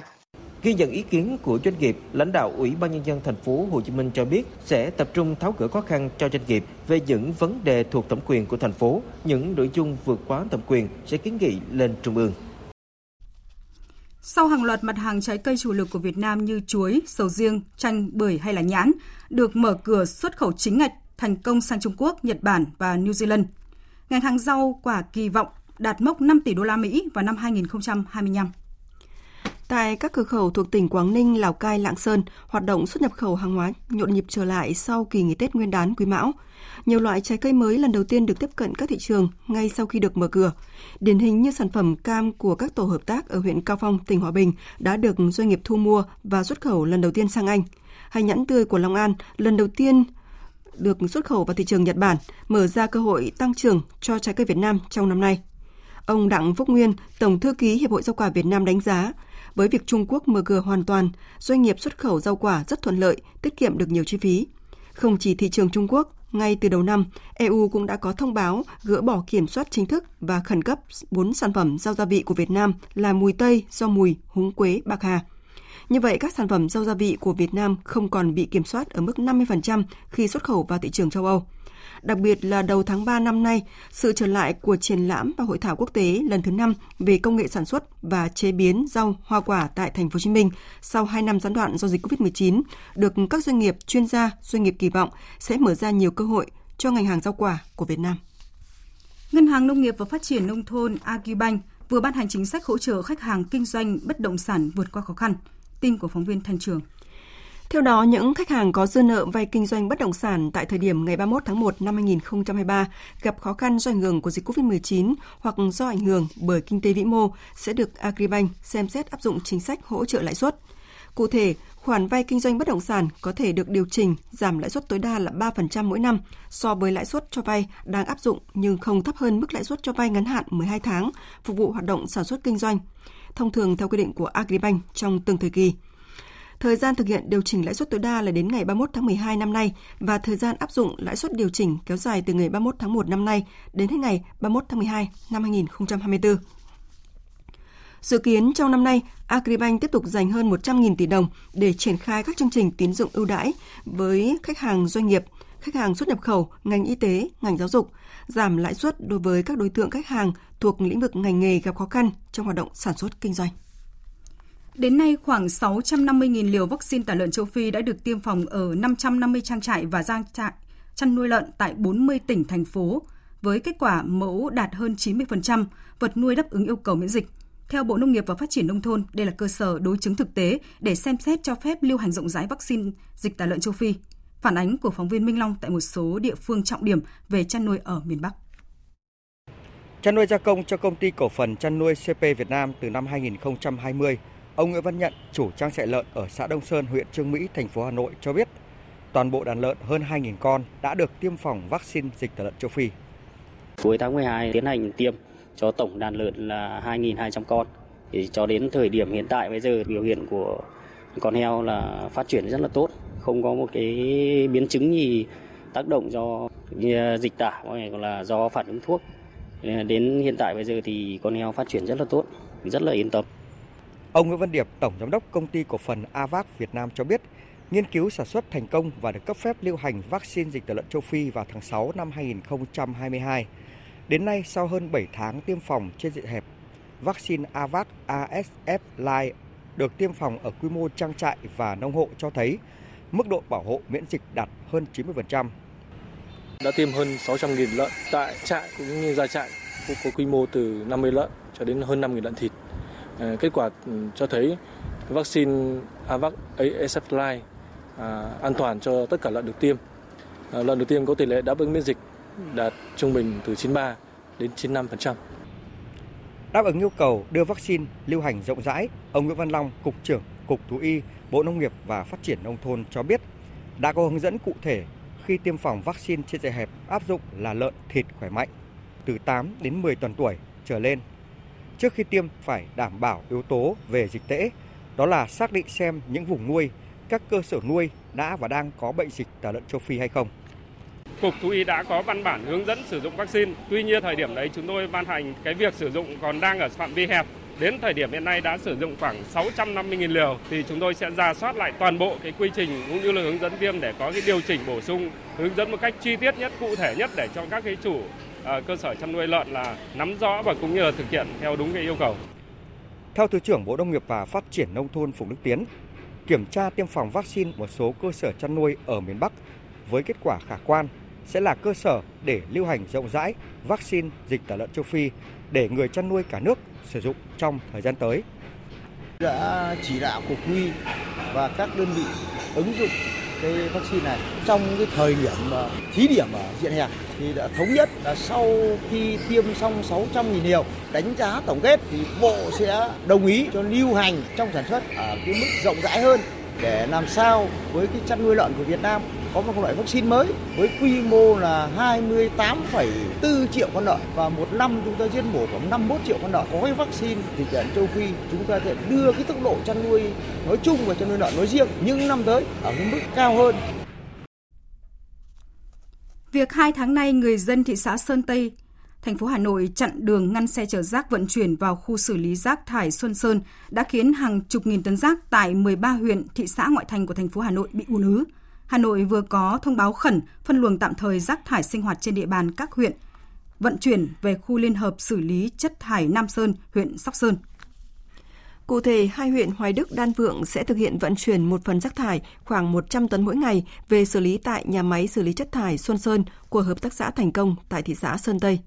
Ghi nhận ý kiến của doanh nghiệp, lãnh đạo Ủy ban nhân dân thành phố Hồ Chí Minh cho biết sẽ tập trung tháo gỡ khó khăn cho doanh nghiệp về những vấn đề thuộc thẩm quyền của thành phố, những nội dung vượt quá thẩm quyền sẽ kiến nghị lên trung ương. Sau hàng loạt mặt hàng trái cây chủ lực của Việt Nam như chuối, sầu riêng, chanh, bưởi hay là nhãn được mở cửa xuất khẩu chính ngạch thành công sang Trung Quốc, Nhật Bản và New Zealand. Ngành hàng rau quả kỳ vọng đạt mốc 5 tỷ đô la Mỹ vào năm 2025. Tại các cửa khẩu thuộc tỉnh Quảng Ninh, Lào Cai, Lạng Sơn, hoạt động xuất nhập khẩu hàng hóa nhộn nhịp trở lại sau kỳ nghỉ Tết Nguyên đán Quý Mão. Nhiều loại trái cây mới lần đầu tiên được tiếp cận các thị trường ngay sau khi được mở cửa. Điển hình như sản phẩm cam của các tổ hợp tác ở huyện Cao Phong, tỉnh Hòa Bình đã được doanh nghiệp thu mua và xuất khẩu lần đầu tiên sang Anh. Hay nhãn tươi của Long An lần đầu tiên được xuất khẩu vào thị trường Nhật Bản, mở ra cơ hội tăng trưởng cho trái cây Việt Nam trong năm nay. Ông Đặng Phúc Nguyên, Tổng thư ký Hiệp hội Rau quả Việt Nam đánh giá, với việc Trung Quốc mở cửa hoàn toàn, doanh nghiệp xuất khẩu rau quả rất thuận lợi, tiết kiệm được nhiều chi phí. Không chỉ thị trường Trung Quốc, ngay từ đầu năm, EU cũng đã có thông báo gỡ bỏ kiểm soát chính thức và khẩn cấp 4 sản phẩm rau gia vị của Việt Nam là mùi tây, rau mùi, húng quế, bạc hà. Như vậy, các sản phẩm rau gia vị của Việt Nam không còn bị kiểm soát ở mức 50% khi xuất khẩu vào thị trường châu Âu. Đặc biệt là đầu tháng 3 năm nay, sự trở lại của triển lãm và hội thảo quốc tế lần thứ 5 về công nghệ sản xuất và chế biến rau hoa quả tại thành phố Hồ Chí Minh sau 2 năm gián đoạn do dịch Covid-19 được các doanh nghiệp chuyên gia, doanh nghiệp kỳ vọng sẽ mở ra nhiều cơ hội cho ngành hàng rau quả của Việt Nam. Ngân hàng Nông nghiệp và Phát triển Nông thôn Agribank vừa ban hành chính sách hỗ trợ khách hàng kinh doanh bất động sản vượt qua khó khăn. Tin của phóng viên Thanh Trường. Theo đó, những khách hàng có dư nợ vay kinh doanh bất động sản tại thời điểm ngày 31 tháng 1 năm 2023 gặp khó khăn do ảnh hưởng của dịch COVID-19 hoặc do ảnh hưởng bởi kinh tế vĩ mô sẽ được Agribank xem xét áp dụng chính sách hỗ trợ lãi suất. Cụ thể, khoản vay kinh doanh bất động sản có thể được điều chỉnh giảm lãi suất tối đa là 3% mỗi năm so với lãi suất cho vay đang áp dụng nhưng không thấp hơn mức lãi suất cho vay ngắn hạn 12 tháng phục vụ hoạt động sản xuất kinh doanh. Thông thường theo quy định của Agribank trong từng thời kỳ. Thời gian thực hiện điều chỉnh lãi suất tối đa là đến ngày 31 tháng 12 năm nay và thời gian áp dụng lãi suất điều chỉnh kéo dài từ ngày 31 tháng 1 năm nay đến hết ngày 31 tháng 12 năm 2024. Dự kiến trong năm nay, Agribank tiếp tục dành hơn 100.000 tỷ đồng để triển khai các chương trình tín dụng ưu đãi với khách hàng doanh nghiệp, khách hàng xuất nhập khẩu, ngành y tế, ngành giáo dục, giảm lãi suất đối với các đối tượng khách hàng thuộc lĩnh vực ngành nghề gặp khó khăn trong hoạt động sản xuất kinh doanh. Đến nay, khoảng 650.000 liều vaccine tả lợn châu Phi đã được tiêm phòng ở 550 trang trại và giang trại chăn nuôi lợn tại 40 tỉnh, thành phố, với kết quả mẫu đạt hơn 90%, vật nuôi đáp ứng yêu cầu miễn dịch. Theo Bộ Nông nghiệp và Phát triển Nông thôn, đây là cơ sở đối chứng thực tế để xem xét cho phép lưu hành rộng rãi vaccine dịch tả lợn châu Phi. Phản ánh của phóng viên Minh Long tại một số địa phương trọng điểm về chăn nuôi ở miền Bắc. Chăn nuôi gia công cho công ty cổ phần chăn nuôi CP Việt Nam từ năm 2020 Ông Nguyễn Văn Nhận, chủ trang trại lợn ở xã Đông Sơn, huyện Trương Mỹ, thành phố Hà Nội cho biết, toàn bộ đàn lợn hơn 2.000 con đã được tiêm phòng vaccine dịch tả lợn châu Phi. Cuối tháng 12 tiến hành tiêm cho tổng đàn lợn là 2.200 con. Thì cho đến thời điểm hiện tại bây giờ biểu hiện của con heo là phát triển rất là tốt, không có một cái biến chứng gì tác động do dịch tả hoặc là do phản ứng thuốc. Đến hiện tại bây giờ thì con heo phát triển rất là tốt, rất là yên tâm. Ông Nguyễn Văn Điệp, Tổng Giám đốc Công ty Cổ phần AVAC Việt Nam cho biết, nghiên cứu sản xuất thành công và được cấp phép lưu hành vaccine dịch tả lợn châu Phi vào tháng 6 năm 2022. Đến nay, sau hơn 7 tháng tiêm phòng trên diện hẹp, vaccine AVAC ASF Live được tiêm phòng ở quy mô trang trại và nông hộ cho thấy mức độ bảo hộ miễn dịch đạt hơn 90%. Đã tiêm hơn 600.000 lợn tại trại cũng như ra trại có quy mô từ 50 lợn cho đến hơn 5.000 lợn thịt Ờ, kết quả ừ, cho thấy vaccine AVAX ASF Live à, an toàn cho tất cả lợn được tiêm. À, lợn được tiêm có tỷ lệ đáp ứng miễn dịch đạt trung bình từ 93 đến 95%. Đáp ứng yêu cầu đưa vaccine lưu hành rộng rãi, ông Nguyễn Văn Long, Cục trưởng Cục Thú y, Bộ Nông nghiệp và Phát triển Nông thôn cho biết đã có hướng dẫn cụ thể khi tiêm phòng vaccine trên dạy hẹp áp dụng là lợn thịt khỏe mạnh từ 8 đến 10 tuần tuổi trở lên trước khi tiêm phải đảm bảo yếu tố về dịch tễ, đó là xác định xem những vùng nuôi, các cơ sở nuôi đã và đang có bệnh dịch tả lợn châu Phi hay không. Cục Thú y đã có văn bản hướng dẫn sử dụng vaccine. Tuy nhiên thời điểm đấy chúng tôi ban hành cái việc sử dụng còn đang ở phạm vi hẹp. Đến thời điểm hiện nay đã sử dụng khoảng 650.000 liều thì chúng tôi sẽ ra soát lại toàn bộ cái quy trình cũng như là hướng dẫn tiêm để có cái điều chỉnh bổ sung, hướng dẫn một cách chi tiết nhất, cụ thể nhất để cho các cái chủ ờ, cơ sở chăn nuôi lợn là nắm rõ và cũng như là thực hiện theo đúng cái yêu cầu. Theo Thứ trưởng Bộ Nông nghiệp và Phát triển Nông thôn Phùng Đức Tiến, kiểm tra tiêm phòng vaccine một số cơ sở chăn nuôi ở miền Bắc với kết quả khả quan sẽ là cơ sở để lưu hành rộng rãi vaccine dịch tả lợn châu Phi để người chăn nuôi cả nước sử dụng trong thời gian tới. Đã chỉ đạo cục quy và các đơn vị ứng dụng cái vaccine này trong cái thời điểm mà thí điểm ở diện hẹp thì đã thống nhất là sau khi tiêm xong 600.000 liều, đánh giá tổng kết thì bộ sẽ đồng ý cho lưu hành trong sản xuất ở cái mức rộng rãi hơn để làm sao với cái chăn nuôi lợn của Việt Nam có một loại vaccine mới với quy mô là 28,4 triệu con lợn và một năm chúng ta giết mổ khoảng 51 triệu con lợn có cái vaccine dịch tả châu Phi chúng ta sẽ đưa cái tốc độ chăn nuôi nói chung và chăn nuôi lợn nói riêng những năm tới ở cái mức cao hơn. Việc hai tháng nay người dân thị xã Sơn Tây thành phố Hà Nội chặn đường ngăn xe chở rác vận chuyển vào khu xử lý rác thải Xuân Sơn đã khiến hàng chục nghìn tấn rác tại 13 huyện, thị xã ngoại thành của thành phố Hà Nội bị ùn ứ. Hà Nội vừa có thông báo khẩn phân luồng tạm thời rác thải sinh hoạt trên địa bàn các huyện vận chuyển về khu liên hợp xử lý chất thải Nam Sơn, huyện Sóc Sơn. Cụ thể, hai huyện Hoài Đức, Đan Vượng sẽ thực hiện vận chuyển một phần rác thải khoảng 100 tấn mỗi ngày về xử lý tại nhà máy xử lý chất thải Xuân Sơn của Hợp tác xã Thành Công tại thị xã Sơn Tây.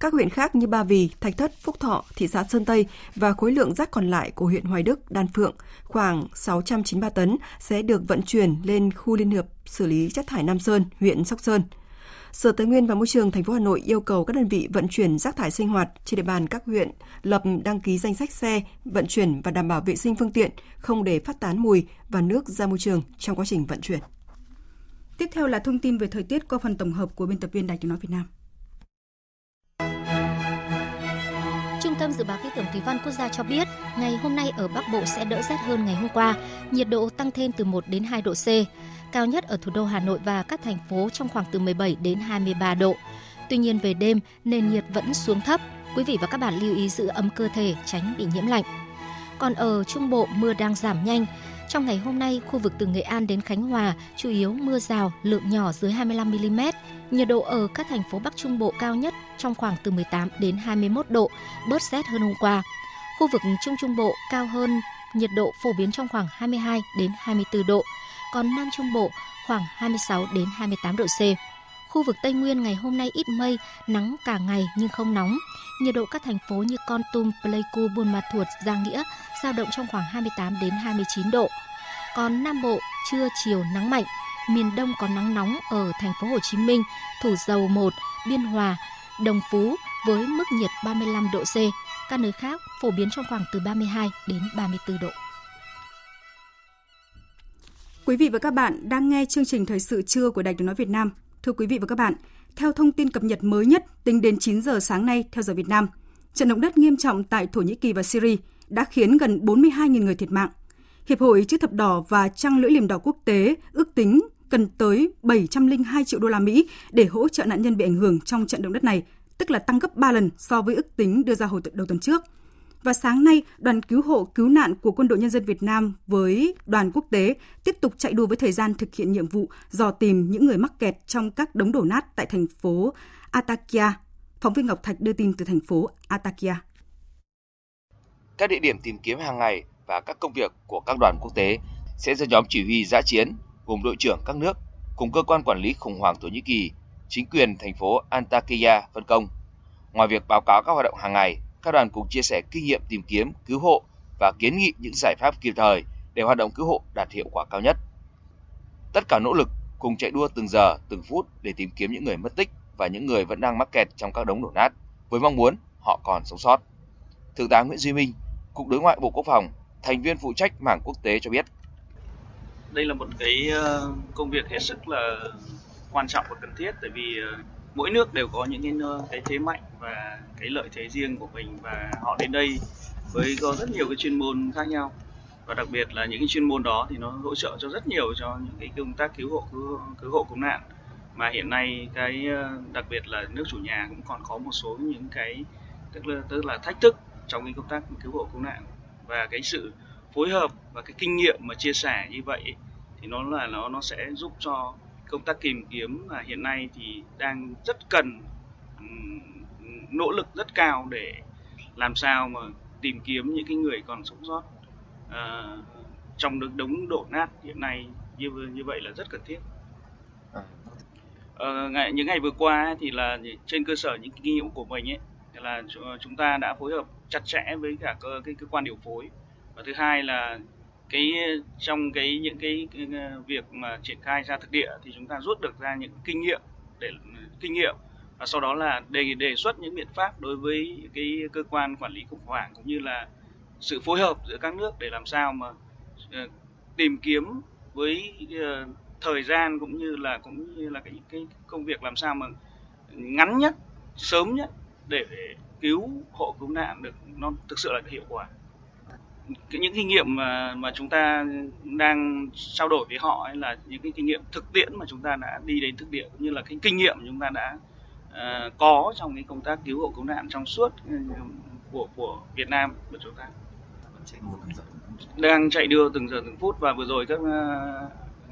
Các huyện khác như Ba Vì, Thạch Thất, Phúc Thọ, thị xã Sơn Tây và khối lượng rác còn lại của huyện Hoài Đức, Đan Phượng khoảng 693 tấn sẽ được vận chuyển lên khu liên hợp xử lý chất thải Nam Sơn, huyện Sóc Sơn. Sở Tài nguyên và Môi trường thành phố Hà Nội yêu cầu các đơn vị vận chuyển rác thải sinh hoạt trên địa bàn các huyện lập đăng ký danh sách xe vận chuyển và đảm bảo vệ sinh phương tiện, không để phát tán mùi và nước ra môi trường trong quá trình vận chuyển. Tiếp theo là thông tin về thời tiết qua phần tổng hợp của biên tập viên Đài Tiếng nói Việt Nam. Trung tâm Dự báo Khí tượng Thủy văn Quốc gia cho biết, ngày hôm nay ở Bắc Bộ sẽ đỡ rét hơn ngày hôm qua, nhiệt độ tăng thêm từ 1 đến 2 độ C, cao nhất ở thủ đô Hà Nội và các thành phố trong khoảng từ 17 đến 23 độ. Tuy nhiên về đêm, nền nhiệt vẫn xuống thấp, quý vị và các bạn lưu ý giữ ấm cơ thể tránh bị nhiễm lạnh. Còn ở Trung Bộ mưa đang giảm nhanh, trong ngày hôm nay, khu vực từ Nghệ An đến Khánh Hòa chủ yếu mưa rào, lượng nhỏ dưới 25 mm. Nhiệt độ ở các thành phố Bắc Trung Bộ cao nhất trong khoảng từ 18 đến 21 độ, bớt rét hơn hôm qua. Khu vực Trung Trung Bộ cao hơn, nhiệt độ phổ biến trong khoảng 22 đến 24 độ, còn Nam Trung Bộ khoảng 26 đến 28 độ C. Khu vực Tây Nguyên ngày hôm nay ít mây, nắng cả ngày nhưng không nóng. Nhiệt độ các thành phố như Con Tum, Pleiku, Buôn Ma Thuột, Giang Nghĩa dao động trong khoảng 28 đến 29 độ. Còn Nam Bộ trưa chiều nắng mạnh, miền Đông có nắng nóng ở thành phố Hồ Chí Minh, Thủ Dầu 1, Biên Hòa, Đồng Phú với mức nhiệt 35 độ C. Các nơi khác phổ biến trong khoảng từ 32 đến 34 độ. Quý vị và các bạn đang nghe chương trình Thời sự trưa của Đài Tiếng Nói Việt Nam. Thưa quý vị và các bạn, theo thông tin cập nhật mới nhất tính đến 9 giờ sáng nay theo giờ Việt Nam, trận động đất nghiêm trọng tại Thổ Nhĩ Kỳ và Syria đã khiến gần 42.000 người thiệt mạng. Hiệp hội Chữ thập đỏ và Trăng lưỡi liềm đỏ quốc tế ước tính cần tới 702 triệu đô la Mỹ để hỗ trợ nạn nhân bị ảnh hưởng trong trận động đất này, tức là tăng gấp 3 lần so với ước tính đưa ra hồi đầu tuần trước. Và sáng nay, đoàn cứu hộ cứu nạn của Quân đội Nhân dân Việt Nam với đoàn quốc tế tiếp tục chạy đua với thời gian thực hiện nhiệm vụ dò tìm những người mắc kẹt trong các đống đổ nát tại thành phố Atakia. Phóng viên Ngọc Thạch đưa tin từ thành phố Atakia. Các địa điểm tìm kiếm hàng ngày và các công việc của các đoàn quốc tế sẽ do nhóm chỉ huy giã chiến gồm đội trưởng các nước cùng cơ quan quản lý khủng hoảng Thổ Nhĩ Kỳ, chính quyền thành phố Antakya phân công. Ngoài việc báo cáo các hoạt động hàng ngày, các đoàn cùng chia sẻ kinh nghiệm tìm kiếm, cứu hộ và kiến nghị những giải pháp kịp thời để hoạt động cứu hộ đạt hiệu quả cao nhất. Tất cả nỗ lực cùng chạy đua từng giờ, từng phút để tìm kiếm những người mất tích và những người vẫn đang mắc kẹt trong các đống đổ nát với mong muốn họ còn sống sót. Thượng tá Nguyễn Duy Minh, Cục Đối ngoại Bộ Quốc phòng, thành viên phụ trách mảng quốc tế cho biết. Đây là một cái ờ, công việc hết sức là quan trọng và cần thiết tại vì ờ, mỗi nước đều có những cái, cái thế mạnh và cái lợi thế riêng của mình và họ đến đây với có rất nhiều cái chuyên môn khác nhau. Và đặc biệt là những cái chuyên môn đó thì nó hỗ trợ cho rất nhiều cho những cái công tác cứu hộ cứu, cứu hộ cứu nạn. Mà hiện nay cái ờ, đặc biệt là nước chủ nhà cũng còn có một số những cái tức là tức là thách thức trong cái công tác cứu hộ cứu nạn. Và cái sự phối hợp và cái kinh nghiệm mà chia sẻ như vậy thì nó là nó nó sẽ giúp cho công tác tìm kiếm hiện nay thì đang rất cần nỗ lực rất cao để làm sao mà tìm kiếm những cái người còn sống sót. Uh, trong đống đống đổ nát hiện nay như như vậy là rất cần thiết. Uh, ngày, những ngày vừa qua thì là trên cơ sở những kinh nghiệm của mình ấy là chúng ta đã phối hợp chặt chẽ với cả cơ, cái cơ quan điều phối. Và thứ hai là cái trong cái những cái, cái việc mà triển khai ra thực địa thì chúng ta rút được ra những kinh nghiệm để kinh nghiệm. Và sau đó là đề đề xuất những biện pháp đối với cái cơ quan quản lý khủng hoảng cũng như là sự phối hợp giữa các nước để làm sao mà ờ, tìm kiếm với ờ, thời gian cũng như là cũng như là cái cái công việc làm sao mà ngắn nhất sớm nhất để cứu hộ cứu nạn được nó thực sự là hiệu quả những kinh nghiệm mà mà chúng ta đang trao đổi với họ ấy là những cái kinh nghiệm thực tiễn mà chúng ta đã đi đến thực địa cũng như là cái kinh nghiệm chúng ta đã uh, có trong cái công tác cứu hộ cứu nạn trong suốt ừ, của của Việt Nam của chúng ta. Đang chạy đua từng giờ từng phút và vừa rồi các ờ,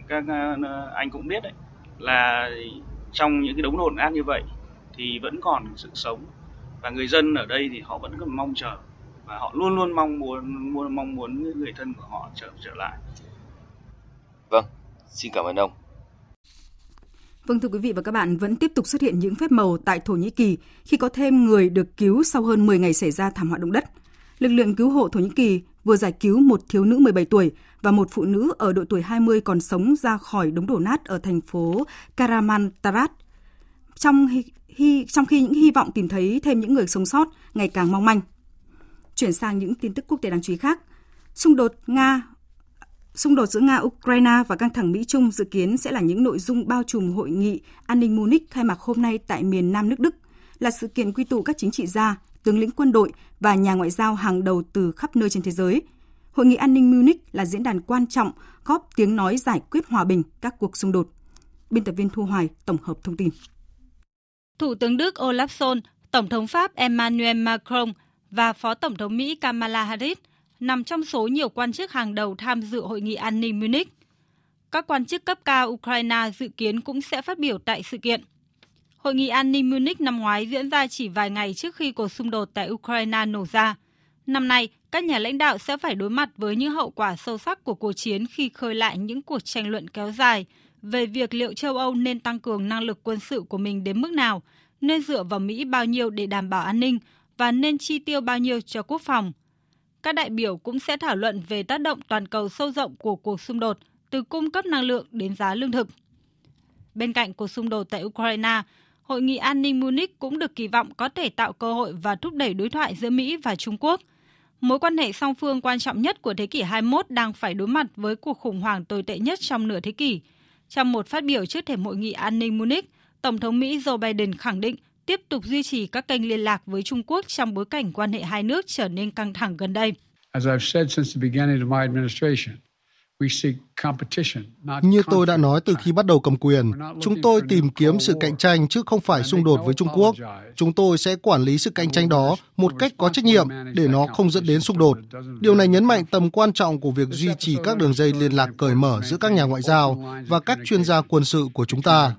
các ờ, anh cũng biết đấy là trong những cái đống hỗn ác như vậy thì vẫn còn sự sống và người dân ở đây thì họ vẫn còn mong chờ và họ luôn luôn mong muốn muốn mong muốn người thân của họ trở trở lại. Vâng, xin cảm ơn ông. Vâng thưa quý vị và các bạn, vẫn tiếp tục xuất hiện những phép màu tại Thổ Nhĩ Kỳ khi có thêm người được cứu sau hơn 10 ngày xảy ra thảm họa động đất. Lực lượng cứu hộ Thổ Nhĩ Kỳ vừa giải cứu một thiếu nữ 17 tuổi và một phụ nữ ở độ tuổi 20 còn sống ra khỏi đống đổ nát ở thành phố Karamantarat. Trong hy, trong khi những hy vọng tìm thấy thêm những người sống sót ngày càng mong manh. Chuyển sang những tin tức quốc tế đáng chú ý khác. Xung đột Nga Xung đột giữa Nga, Ukraine và căng thẳng Mỹ-Trung dự kiến sẽ là những nội dung bao trùm hội nghị an ninh Munich khai mạc hôm nay tại miền Nam nước Đức, là sự kiện quy tụ các chính trị gia, tướng lĩnh quân đội và nhà ngoại giao hàng đầu từ khắp nơi trên thế giới. Hội nghị an ninh Munich là diễn đàn quan trọng góp tiếng nói giải quyết hòa bình các cuộc xung đột. Biên tập viên Thu Hoài tổng hợp thông tin. Thủ tướng Đức Olaf Scholz, Tổng thống Pháp Emmanuel Macron và Phó Tổng thống Mỹ Kamala Harris nằm trong số nhiều quan chức hàng đầu tham dự hội nghị an ninh Munich. Các quan chức cấp cao Ukraine dự kiến cũng sẽ phát biểu tại sự kiện. Hội nghị an ninh Munich năm ngoái diễn ra chỉ vài ngày trước khi cuộc xung đột tại Ukraine nổ ra. Năm nay, các nhà lãnh đạo sẽ phải đối mặt với những hậu quả sâu sắc của cuộc chiến khi khơi lại những cuộc tranh luận kéo dài về việc liệu châu Âu nên tăng cường năng lực quân sự của mình đến mức nào, nên dựa vào Mỹ bao nhiêu để đảm bảo an ninh và nên chi tiêu bao nhiêu cho quốc phòng. Các đại biểu cũng sẽ thảo luận về tác động toàn cầu sâu rộng của cuộc xung đột từ cung cấp năng lượng đến giá lương thực. Bên cạnh cuộc xung đột tại Ukraine, Hội nghị an ninh Munich cũng được kỳ vọng có thể tạo cơ hội và thúc đẩy đối thoại giữa Mỹ và Trung Quốc. Mối quan hệ song phương quan trọng nhất của thế kỷ 21 đang phải đối mặt với cuộc khủng hoảng tồi tệ nhất trong nửa thế kỷ. Trong một phát biểu trước thềm hội nghị an ninh Munich, Tổng thống Mỹ Joe Biden khẳng định tiếp tục duy trì các kênh liên lạc với Trung Quốc trong bối cảnh quan hệ hai nước trở nên căng thẳng gần đây. As I've said since the beginning of my administration, như tôi đã nói từ khi bắt đầu cầm quyền, chúng tôi tìm kiếm sự cạnh tranh chứ không phải xung đột với Trung Quốc. Chúng tôi sẽ quản lý sự cạnh tranh đó một cách có trách nhiệm để nó không dẫn đến xung đột. Điều này nhấn mạnh tầm quan trọng của việc duy trì các đường dây liên lạc cởi mở giữa các nhà ngoại giao và các chuyên gia quân sự của chúng ta.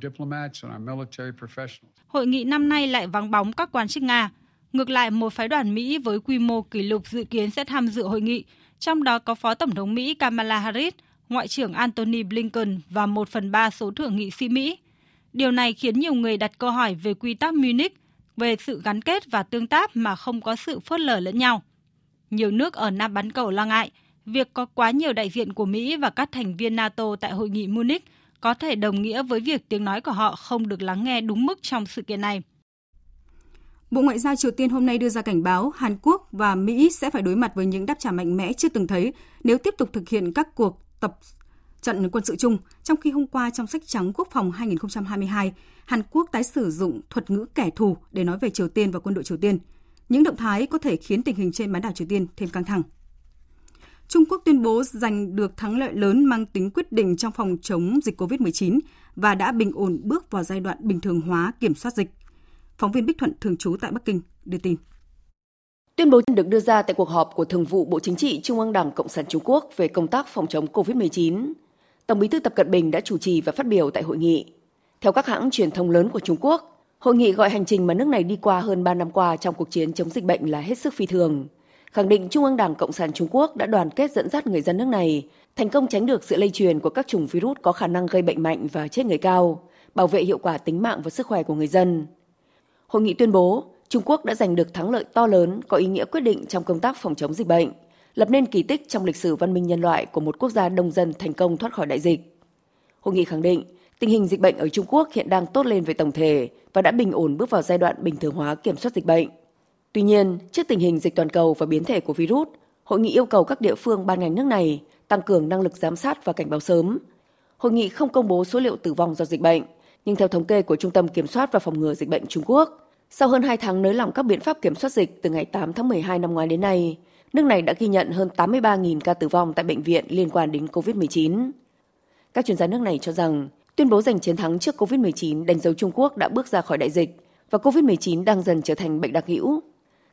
Hội nghị năm nay lại vắng bóng các quan chức Nga. Ngược lại, một phái đoàn Mỹ với quy mô kỷ lục dự kiến sẽ tham dự hội nghị, trong đó có Phó Tổng thống Mỹ Kamala Harris, Ngoại trưởng Antony Blinken và một phần ba số thượng nghị sĩ Mỹ. Điều này khiến nhiều người đặt câu hỏi về quy tắc Munich, về sự gắn kết và tương tác mà không có sự phớt lờ lẫn nhau. Nhiều nước ở Nam bán cầu lo ngại việc có quá nhiều đại diện của Mỹ và các thành viên NATO tại hội nghị Munich có thể đồng nghĩa với việc tiếng nói của họ không được lắng nghe đúng mức trong sự kiện này. Bộ Ngoại giao Triều Tiên hôm nay đưa ra cảnh báo Hàn Quốc và Mỹ sẽ phải đối mặt với những đáp trả mạnh mẽ chưa từng thấy nếu tiếp tục thực hiện các cuộc tập trận quân sự chung, trong khi hôm qua trong sách trắng quốc phòng 2022, Hàn Quốc tái sử dụng thuật ngữ kẻ thù để nói về Triều Tiên và quân đội Triều Tiên. Những động thái có thể khiến tình hình trên bán đảo Triều Tiên thêm căng thẳng. Trung Quốc tuyên bố giành được thắng lợi lớn mang tính quyết định trong phòng chống dịch COVID-19 và đã bình ổn bước vào giai đoạn bình thường hóa kiểm soát dịch. Phóng viên Bích Thuận thường trú tại Bắc Kinh đưa tin. Tuyên bố được đưa ra tại cuộc họp của Thường vụ Bộ Chính trị Trung ương Đảng Cộng sản Trung Quốc về công tác phòng chống COVID-19. Tổng Bí thư Tập Cận Bình đã chủ trì và phát biểu tại hội nghị. Theo các hãng truyền thông lớn của Trung Quốc, hội nghị gọi hành trình mà nước này đi qua hơn 3 năm qua trong cuộc chiến chống dịch bệnh là hết sức phi thường. Khẳng định Trung ương Đảng Cộng sản Trung Quốc đã đoàn kết dẫn dắt người dân nước này, thành công tránh được sự lây truyền của các chủng virus có khả năng gây bệnh mạnh và chết người cao, bảo vệ hiệu quả tính mạng và sức khỏe của người dân. Hội nghị tuyên bố, Trung Quốc đã giành được thắng lợi to lớn có ý nghĩa quyết định trong công tác phòng chống dịch bệnh, lập nên kỳ tích trong lịch sử văn minh nhân loại của một quốc gia đông dân thành công thoát khỏi đại dịch. Hội nghị khẳng định, tình hình dịch bệnh ở Trung Quốc hiện đang tốt lên về tổng thể và đã bình ổn bước vào giai đoạn bình thường hóa kiểm soát dịch bệnh. Tuy nhiên, trước tình hình dịch toàn cầu và biến thể của virus, hội nghị yêu cầu các địa phương ban ngành nước này tăng cường năng lực giám sát và cảnh báo sớm. Hội nghị không công bố số liệu tử vong do dịch bệnh, nhưng theo thống kê của Trung tâm Kiểm soát và Phòng ngừa Dịch bệnh Trung Quốc, sau hơn 2 tháng nới lỏng các biện pháp kiểm soát dịch từ ngày 8 tháng 12 năm ngoái đến nay, nước này đã ghi nhận hơn 83.000 ca tử vong tại bệnh viện liên quan đến COVID-19. Các chuyên gia nước này cho rằng, tuyên bố giành chiến thắng trước COVID-19 đánh dấu Trung Quốc đã bước ra khỏi đại dịch và COVID-19 đang dần trở thành bệnh đặc hữu.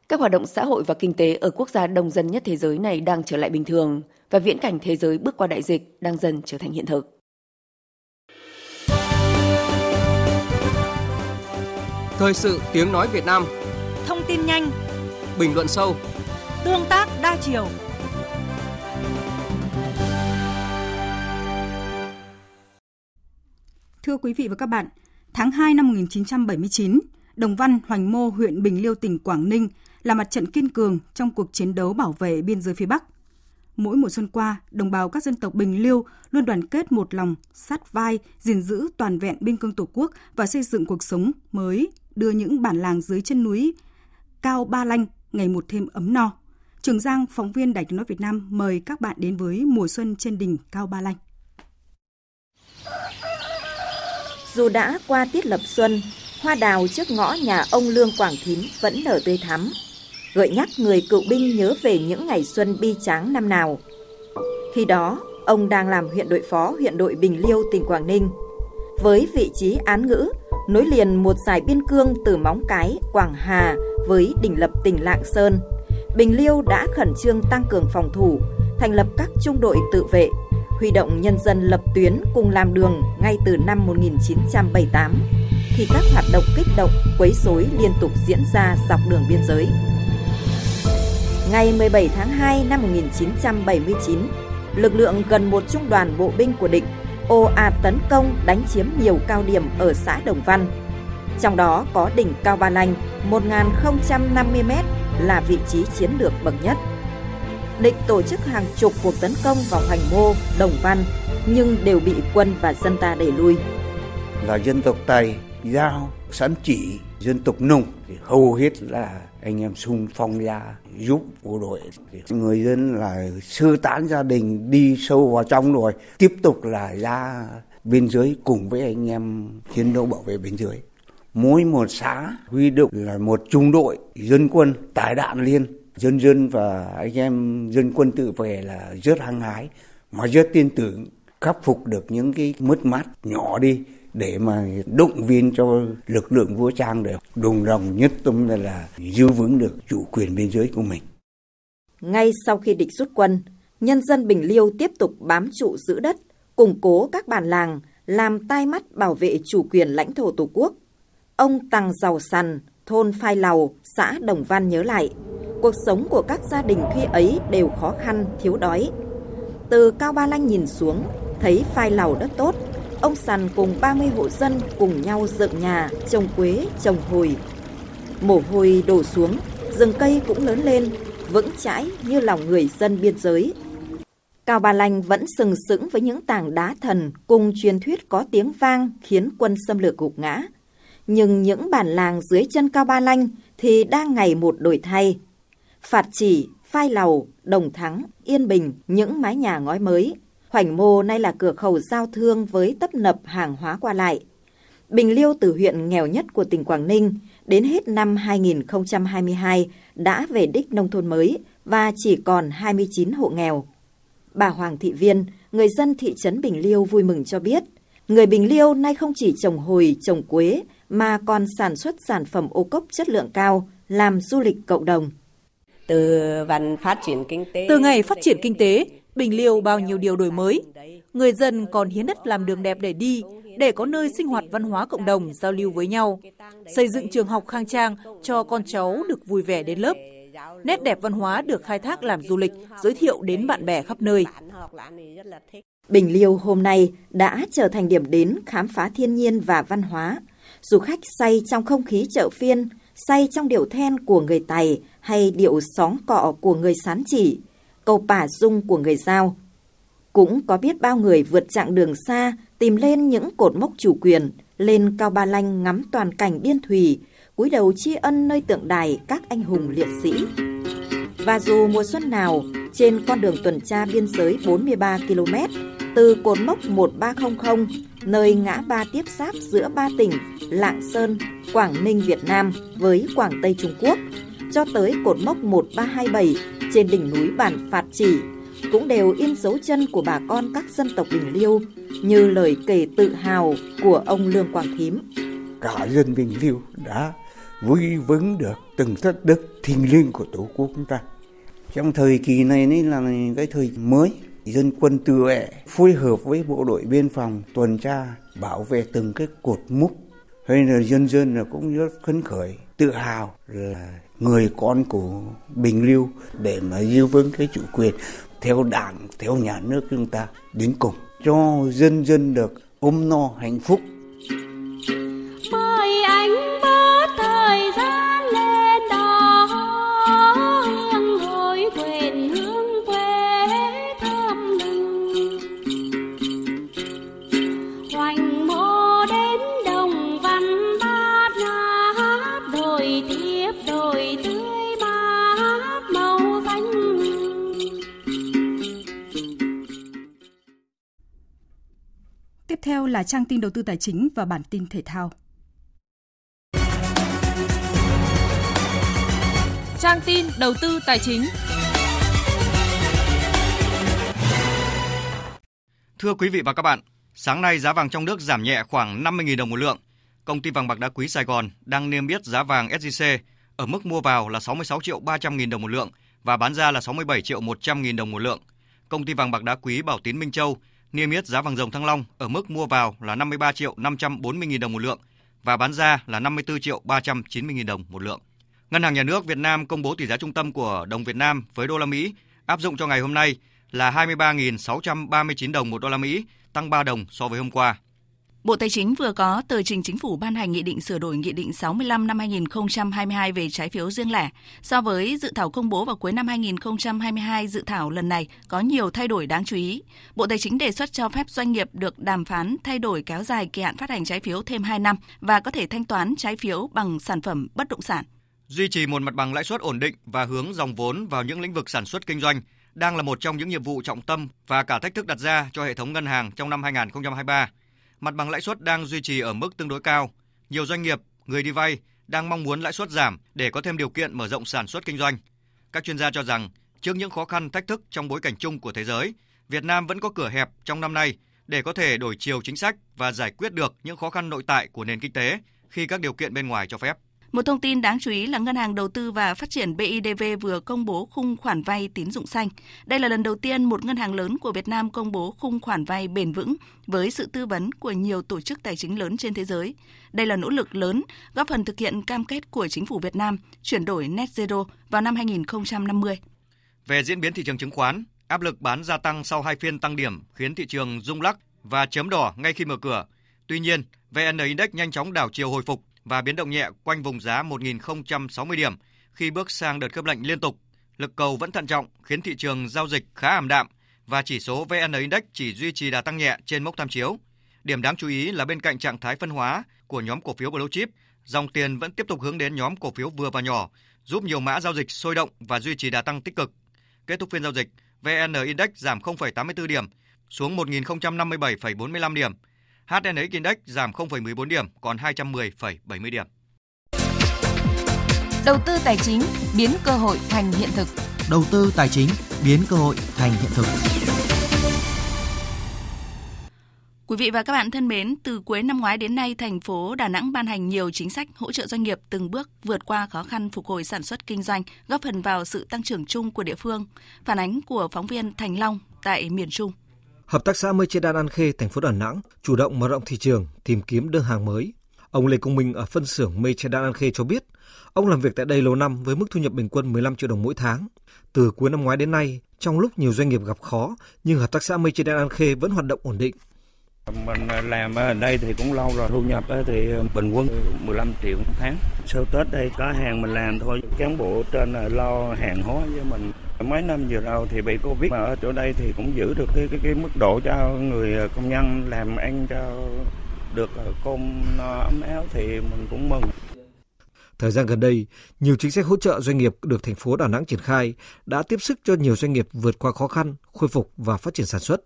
Các hoạt động xã hội và kinh tế ở quốc gia đông dân nhất thế giới này đang trở lại bình thường và viễn cảnh thế giới bước qua đại dịch đang dần trở thành hiện thực. Thời sự tiếng nói Việt Nam. Thông tin nhanh. Bình luận sâu. Tương tác đa chiều. Thưa quý vị và các bạn, tháng 2 năm 1979, Đồng Văn, Hoành Mô, huyện Bình Liêu, tỉnh Quảng Ninh là mặt trận kiên cường trong cuộc chiến đấu bảo vệ biên giới phía Bắc. Mỗi mùa xuân qua, đồng bào các dân tộc Bình Liêu luôn đoàn kết một lòng, sát vai, gìn giữ toàn vẹn biên cương Tổ quốc và xây dựng cuộc sống mới, đưa những bản làng dưới chân núi Cao Ba Lanh ngày một thêm ấm no. Trường Giang, phóng viên Đài tiếng nói Việt Nam mời các bạn đến với mùa xuân trên đỉnh Cao Ba Lanh. Dù đã qua tiết lập xuân, hoa đào trước ngõ nhà ông Lương Quảng Thím vẫn nở tươi thắm, gợi nhắc người cựu binh nhớ về những ngày xuân bi tráng năm nào. Khi đó, ông đang làm huyện đội phó huyện đội Bình Liêu, tỉnh Quảng Ninh. Với vị trí án ngữ, nối liền một dải biên cương từ Móng Cái, Quảng Hà với đỉnh lập tỉnh Lạng Sơn. Bình Liêu đã khẩn trương tăng cường phòng thủ, thành lập các trung đội tự vệ, huy động nhân dân lập tuyến cùng làm đường ngay từ năm 1978 khi các hoạt động kích động, quấy rối liên tục diễn ra dọc đường biên giới. Ngày 17 tháng 2 năm 1979, lực lượng gần một trung đoàn bộ binh của địch ồ ạt tấn công đánh chiếm nhiều cao điểm ở xã Đồng Văn. Trong đó có đỉnh Cao Ba Lanh 1.050m là vị trí chiến lược bậc nhất. Địch tổ chức hàng chục cuộc tấn công vào Hoành Mô, Đồng Văn nhưng đều bị quân và dân ta đẩy lui. Là dân tộc Tây, Giao, Sán Chỉ, dân tộc Nùng thì hầu hết là anh em sung phong ra, giúp bộ đội. Người dân là sơ tán gia đình, đi sâu vào trong rồi, tiếp tục là ra biên giới cùng với anh em chiến đấu bảo vệ biên giới. Mỗi một xã huy động là một trung đội dân quân tải đạn liên. Dân dân và anh em dân quân tự vệ là rất hăng hái, mà rất tin tưởng khắc phục được những cái mất mát nhỏ đi để mà động viên cho lực lượng vũ trang để đồng lòng nhất tâm là giữ vững được chủ quyền biên giới của mình. Ngay sau khi địch rút quân, nhân dân Bình Liêu tiếp tục bám trụ giữ đất, củng cố các bản làng, làm tai mắt bảo vệ chủ quyền lãnh thổ Tổ quốc. Ông Tăng Giàu Sằn, thôn Phai Lầu, xã Đồng Văn nhớ lại, cuộc sống của các gia đình khi ấy đều khó khăn, thiếu đói. Từ Cao Ba Lanh nhìn xuống, thấy Phai Lầu đất tốt, ông Sằn cùng 30 hộ dân cùng nhau dựng nhà, trồng quế, trồng hồi. Mồ hôi đổ xuống, rừng cây cũng lớn lên, vững chãi như lòng người dân biên giới. Cao Ba Lanh vẫn sừng sững với những tảng đá thần cùng truyền thuyết có tiếng vang khiến quân xâm lược gục ngã. Nhưng những bản làng dưới chân Cao Ba Lanh thì đang ngày một đổi thay. Phạt chỉ, phai lầu, đồng thắng, yên bình, những mái nhà ngói mới, Hoành Mô nay là cửa khẩu giao thương với tấp nập hàng hóa qua lại. Bình Liêu từ huyện nghèo nhất của tỉnh Quảng Ninh đến hết năm 2022 đã về đích nông thôn mới và chỉ còn 29 hộ nghèo. Bà Hoàng Thị Viên, người dân thị trấn Bình Liêu vui mừng cho biết, Người Bình Liêu nay không chỉ trồng hồi, trồng quế mà còn sản xuất sản phẩm ô cốc chất lượng cao, làm du lịch cộng đồng. Từ phát triển kinh tế. Từ ngày phát triển kinh tế, Bình Liêu bao nhiêu điều đổi mới. Người dân còn hiến đất làm đường đẹp để đi, để có nơi sinh hoạt văn hóa cộng đồng, giao lưu với nhau. Xây dựng trường học khang trang cho con cháu được vui vẻ đến lớp. Nét đẹp văn hóa được khai thác làm du lịch, giới thiệu đến bạn bè khắp nơi. Bình Liêu hôm nay đã trở thành điểm đến khám phá thiên nhiên và văn hóa. Du khách say trong không khí chợ phiên, say trong điệu then của người Tày hay điệu sóng cọ của người Sán Chỉ, câu bả dung của người Giao. Cũng có biết bao người vượt chặng đường xa tìm lên những cột mốc chủ quyền, lên Cao Ba Lanh ngắm toàn cảnh biên thùy, cúi đầu tri ân nơi tượng đài các anh hùng liệt sĩ. Và dù mùa xuân nào, trên con đường tuần tra biên giới 43 km, từ cột mốc 1300, nơi ngã ba tiếp giáp giữa ba tỉnh Lạng Sơn, Quảng Ninh Việt Nam với Quảng Tây Trung Quốc, cho tới cột mốc 1327 trên đỉnh núi Bản Phạt Chỉ, cũng đều in dấu chân của bà con các dân tộc Bình Liêu như lời kể tự hào của ông Lương Quang Thím. Cả dân Bình Liêu đã vui vững được từng thất đất thiêng liêng của Tổ quốc chúng ta. Trong thời kỳ này nên là cái thời mới, dân quân tự vệ phối hợp với bộ đội biên phòng tuần tra bảo vệ từng cái cột mốc hay là dân dân là cũng rất phấn khởi tự hào là người con của Bình Liêu để mà giữ vững cái chủ quyền theo đảng, theo nhà nước chúng ta đến cùng, cho dân dân được ôm no hạnh phúc. Mời anh bớt thời gian lên đó hương hồi quên hướng quê thăm nồng. Hoành mô đến đồng văn bát ngát, đồi thiên theo là trang tin đầu tư tài chính và bản tin thể thao. Trang tin đầu tư tài chính. Thưa quý vị và các bạn, sáng nay giá vàng trong nước giảm nhẹ khoảng 50.000 đồng một lượng. Công ty vàng bạc đá quý Sài Gòn đang niêm yết giá vàng SJC ở mức mua vào là 66 triệu 300 nghìn đồng một lượng và bán ra là 67 triệu 100 nghìn đồng một lượng. Công ty vàng bạc đá quý Bảo Tín Minh Châu niêm yết giá vàng dòng Thăng Long ở mức mua vào là 53 triệu 540 000 đồng một lượng và bán ra là 54 triệu 390 000 đồng một lượng. Ngân hàng Nhà nước Việt Nam công bố tỷ giá trung tâm của đồng Việt Nam với đô la Mỹ áp dụng cho ngày hôm nay là 23.639 đồng một đô la Mỹ, tăng 3 đồng so với hôm qua. Bộ Tài chính vừa có tờ trình chính phủ ban hành nghị định sửa đổi nghị định 65 năm 2022 về trái phiếu riêng lẻ. So với dự thảo công bố vào cuối năm 2022, dự thảo lần này có nhiều thay đổi đáng chú ý. Bộ Tài chính đề xuất cho phép doanh nghiệp được đàm phán thay đổi kéo dài kỳ hạn phát hành trái phiếu thêm 2 năm và có thể thanh toán trái phiếu bằng sản phẩm bất động sản. Duy trì một mặt bằng lãi suất ổn định và hướng dòng vốn vào những lĩnh vực sản xuất kinh doanh đang là một trong những nhiệm vụ trọng tâm và cả thách thức đặt ra cho hệ thống ngân hàng trong năm 2023. Mặt bằng lãi suất đang duy trì ở mức tương đối cao. Nhiều doanh nghiệp, người đi vay đang mong muốn lãi suất giảm để có thêm điều kiện mở rộng sản xuất kinh doanh. Các chuyên gia cho rằng, trước những khó khăn thách thức trong bối cảnh chung của thế giới, Việt Nam vẫn có cửa hẹp trong năm nay để có thể đổi chiều chính sách và giải quyết được những khó khăn nội tại của nền kinh tế khi các điều kiện bên ngoài cho phép. Một thông tin đáng chú ý là Ngân hàng Đầu tư và Phát triển BIDV vừa công bố khung khoản vay tín dụng xanh. Đây là lần đầu tiên một ngân hàng lớn của Việt Nam công bố khung khoản vay bền vững với sự tư vấn của nhiều tổ chức tài chính lớn trên thế giới. Đây là nỗ lực lớn góp phần thực hiện cam kết của chính phủ Việt Nam chuyển đổi net zero vào năm 2050. Về diễn biến thị trường chứng khoán, áp lực bán gia tăng sau hai phiên tăng điểm khiến thị trường rung lắc và chấm đỏ ngay khi mở cửa. Tuy nhiên, VN Index nhanh chóng đảo chiều hồi phục và biến động nhẹ quanh vùng giá 1.060 điểm khi bước sang đợt khớp lệnh liên tục. Lực cầu vẫn thận trọng khiến thị trường giao dịch khá ảm đạm và chỉ số VN Index chỉ duy trì đà tăng nhẹ trên mốc tham chiếu. Điểm đáng chú ý là bên cạnh trạng thái phân hóa của nhóm cổ phiếu blue chip, dòng tiền vẫn tiếp tục hướng đến nhóm cổ phiếu vừa và nhỏ, giúp nhiều mã giao dịch sôi động và duy trì đà tăng tích cực. Kết thúc phiên giao dịch, VN Index giảm 0,84 điểm xuống 1.057,45 điểm. HNX Index giảm 0,14 điểm còn 210,70 điểm. Đầu tư tài chính biến cơ hội thành hiện thực. Đầu tư tài chính biến cơ hội thành hiện thực. Quý vị và các bạn thân mến, từ cuối năm ngoái đến nay, thành phố Đà Nẵng ban hành nhiều chính sách hỗ trợ doanh nghiệp từng bước vượt qua khó khăn phục hồi sản xuất kinh doanh, góp phần vào sự tăng trưởng chung của địa phương. Phản ánh của phóng viên Thành Long tại miền Trung. Hợp tác xã Mây Che Đan An Khê, thành phố Đà Nẵng chủ động mở rộng thị trường, tìm kiếm đơn hàng mới. Ông Lê Công Minh ở phân xưởng Mây Che Đan An Khê cho biết, ông làm việc tại đây lâu năm với mức thu nhập bình quân 15 triệu đồng mỗi tháng. Từ cuối năm ngoái đến nay, trong lúc nhiều doanh nghiệp gặp khó, nhưng hợp tác xã Mây Che Đan An Khê vẫn hoạt động ổn định. Mình làm ở đây thì cũng lâu rồi, thu nhập thì ờ, bình quân 15 triệu một tháng. Sau Tết đây có hàng mình làm thôi, cán bộ trên lo hàng hóa với mình. Mấy năm vừa rồi thì bị Covid mà ở chỗ đây thì cũng giữ được cái cái, cái mức độ cho người ờ, công nhân làm ăn cho được ờ, cơm no ấm áo thì mình cũng mừng. Thời gian gần đây, nhiều chính sách hỗ trợ doanh nghiệp được thành phố Đà Nẵng triển khai đã tiếp sức cho nhiều doanh nghiệp vượt qua khó khăn, khôi phục và phát triển sản xuất.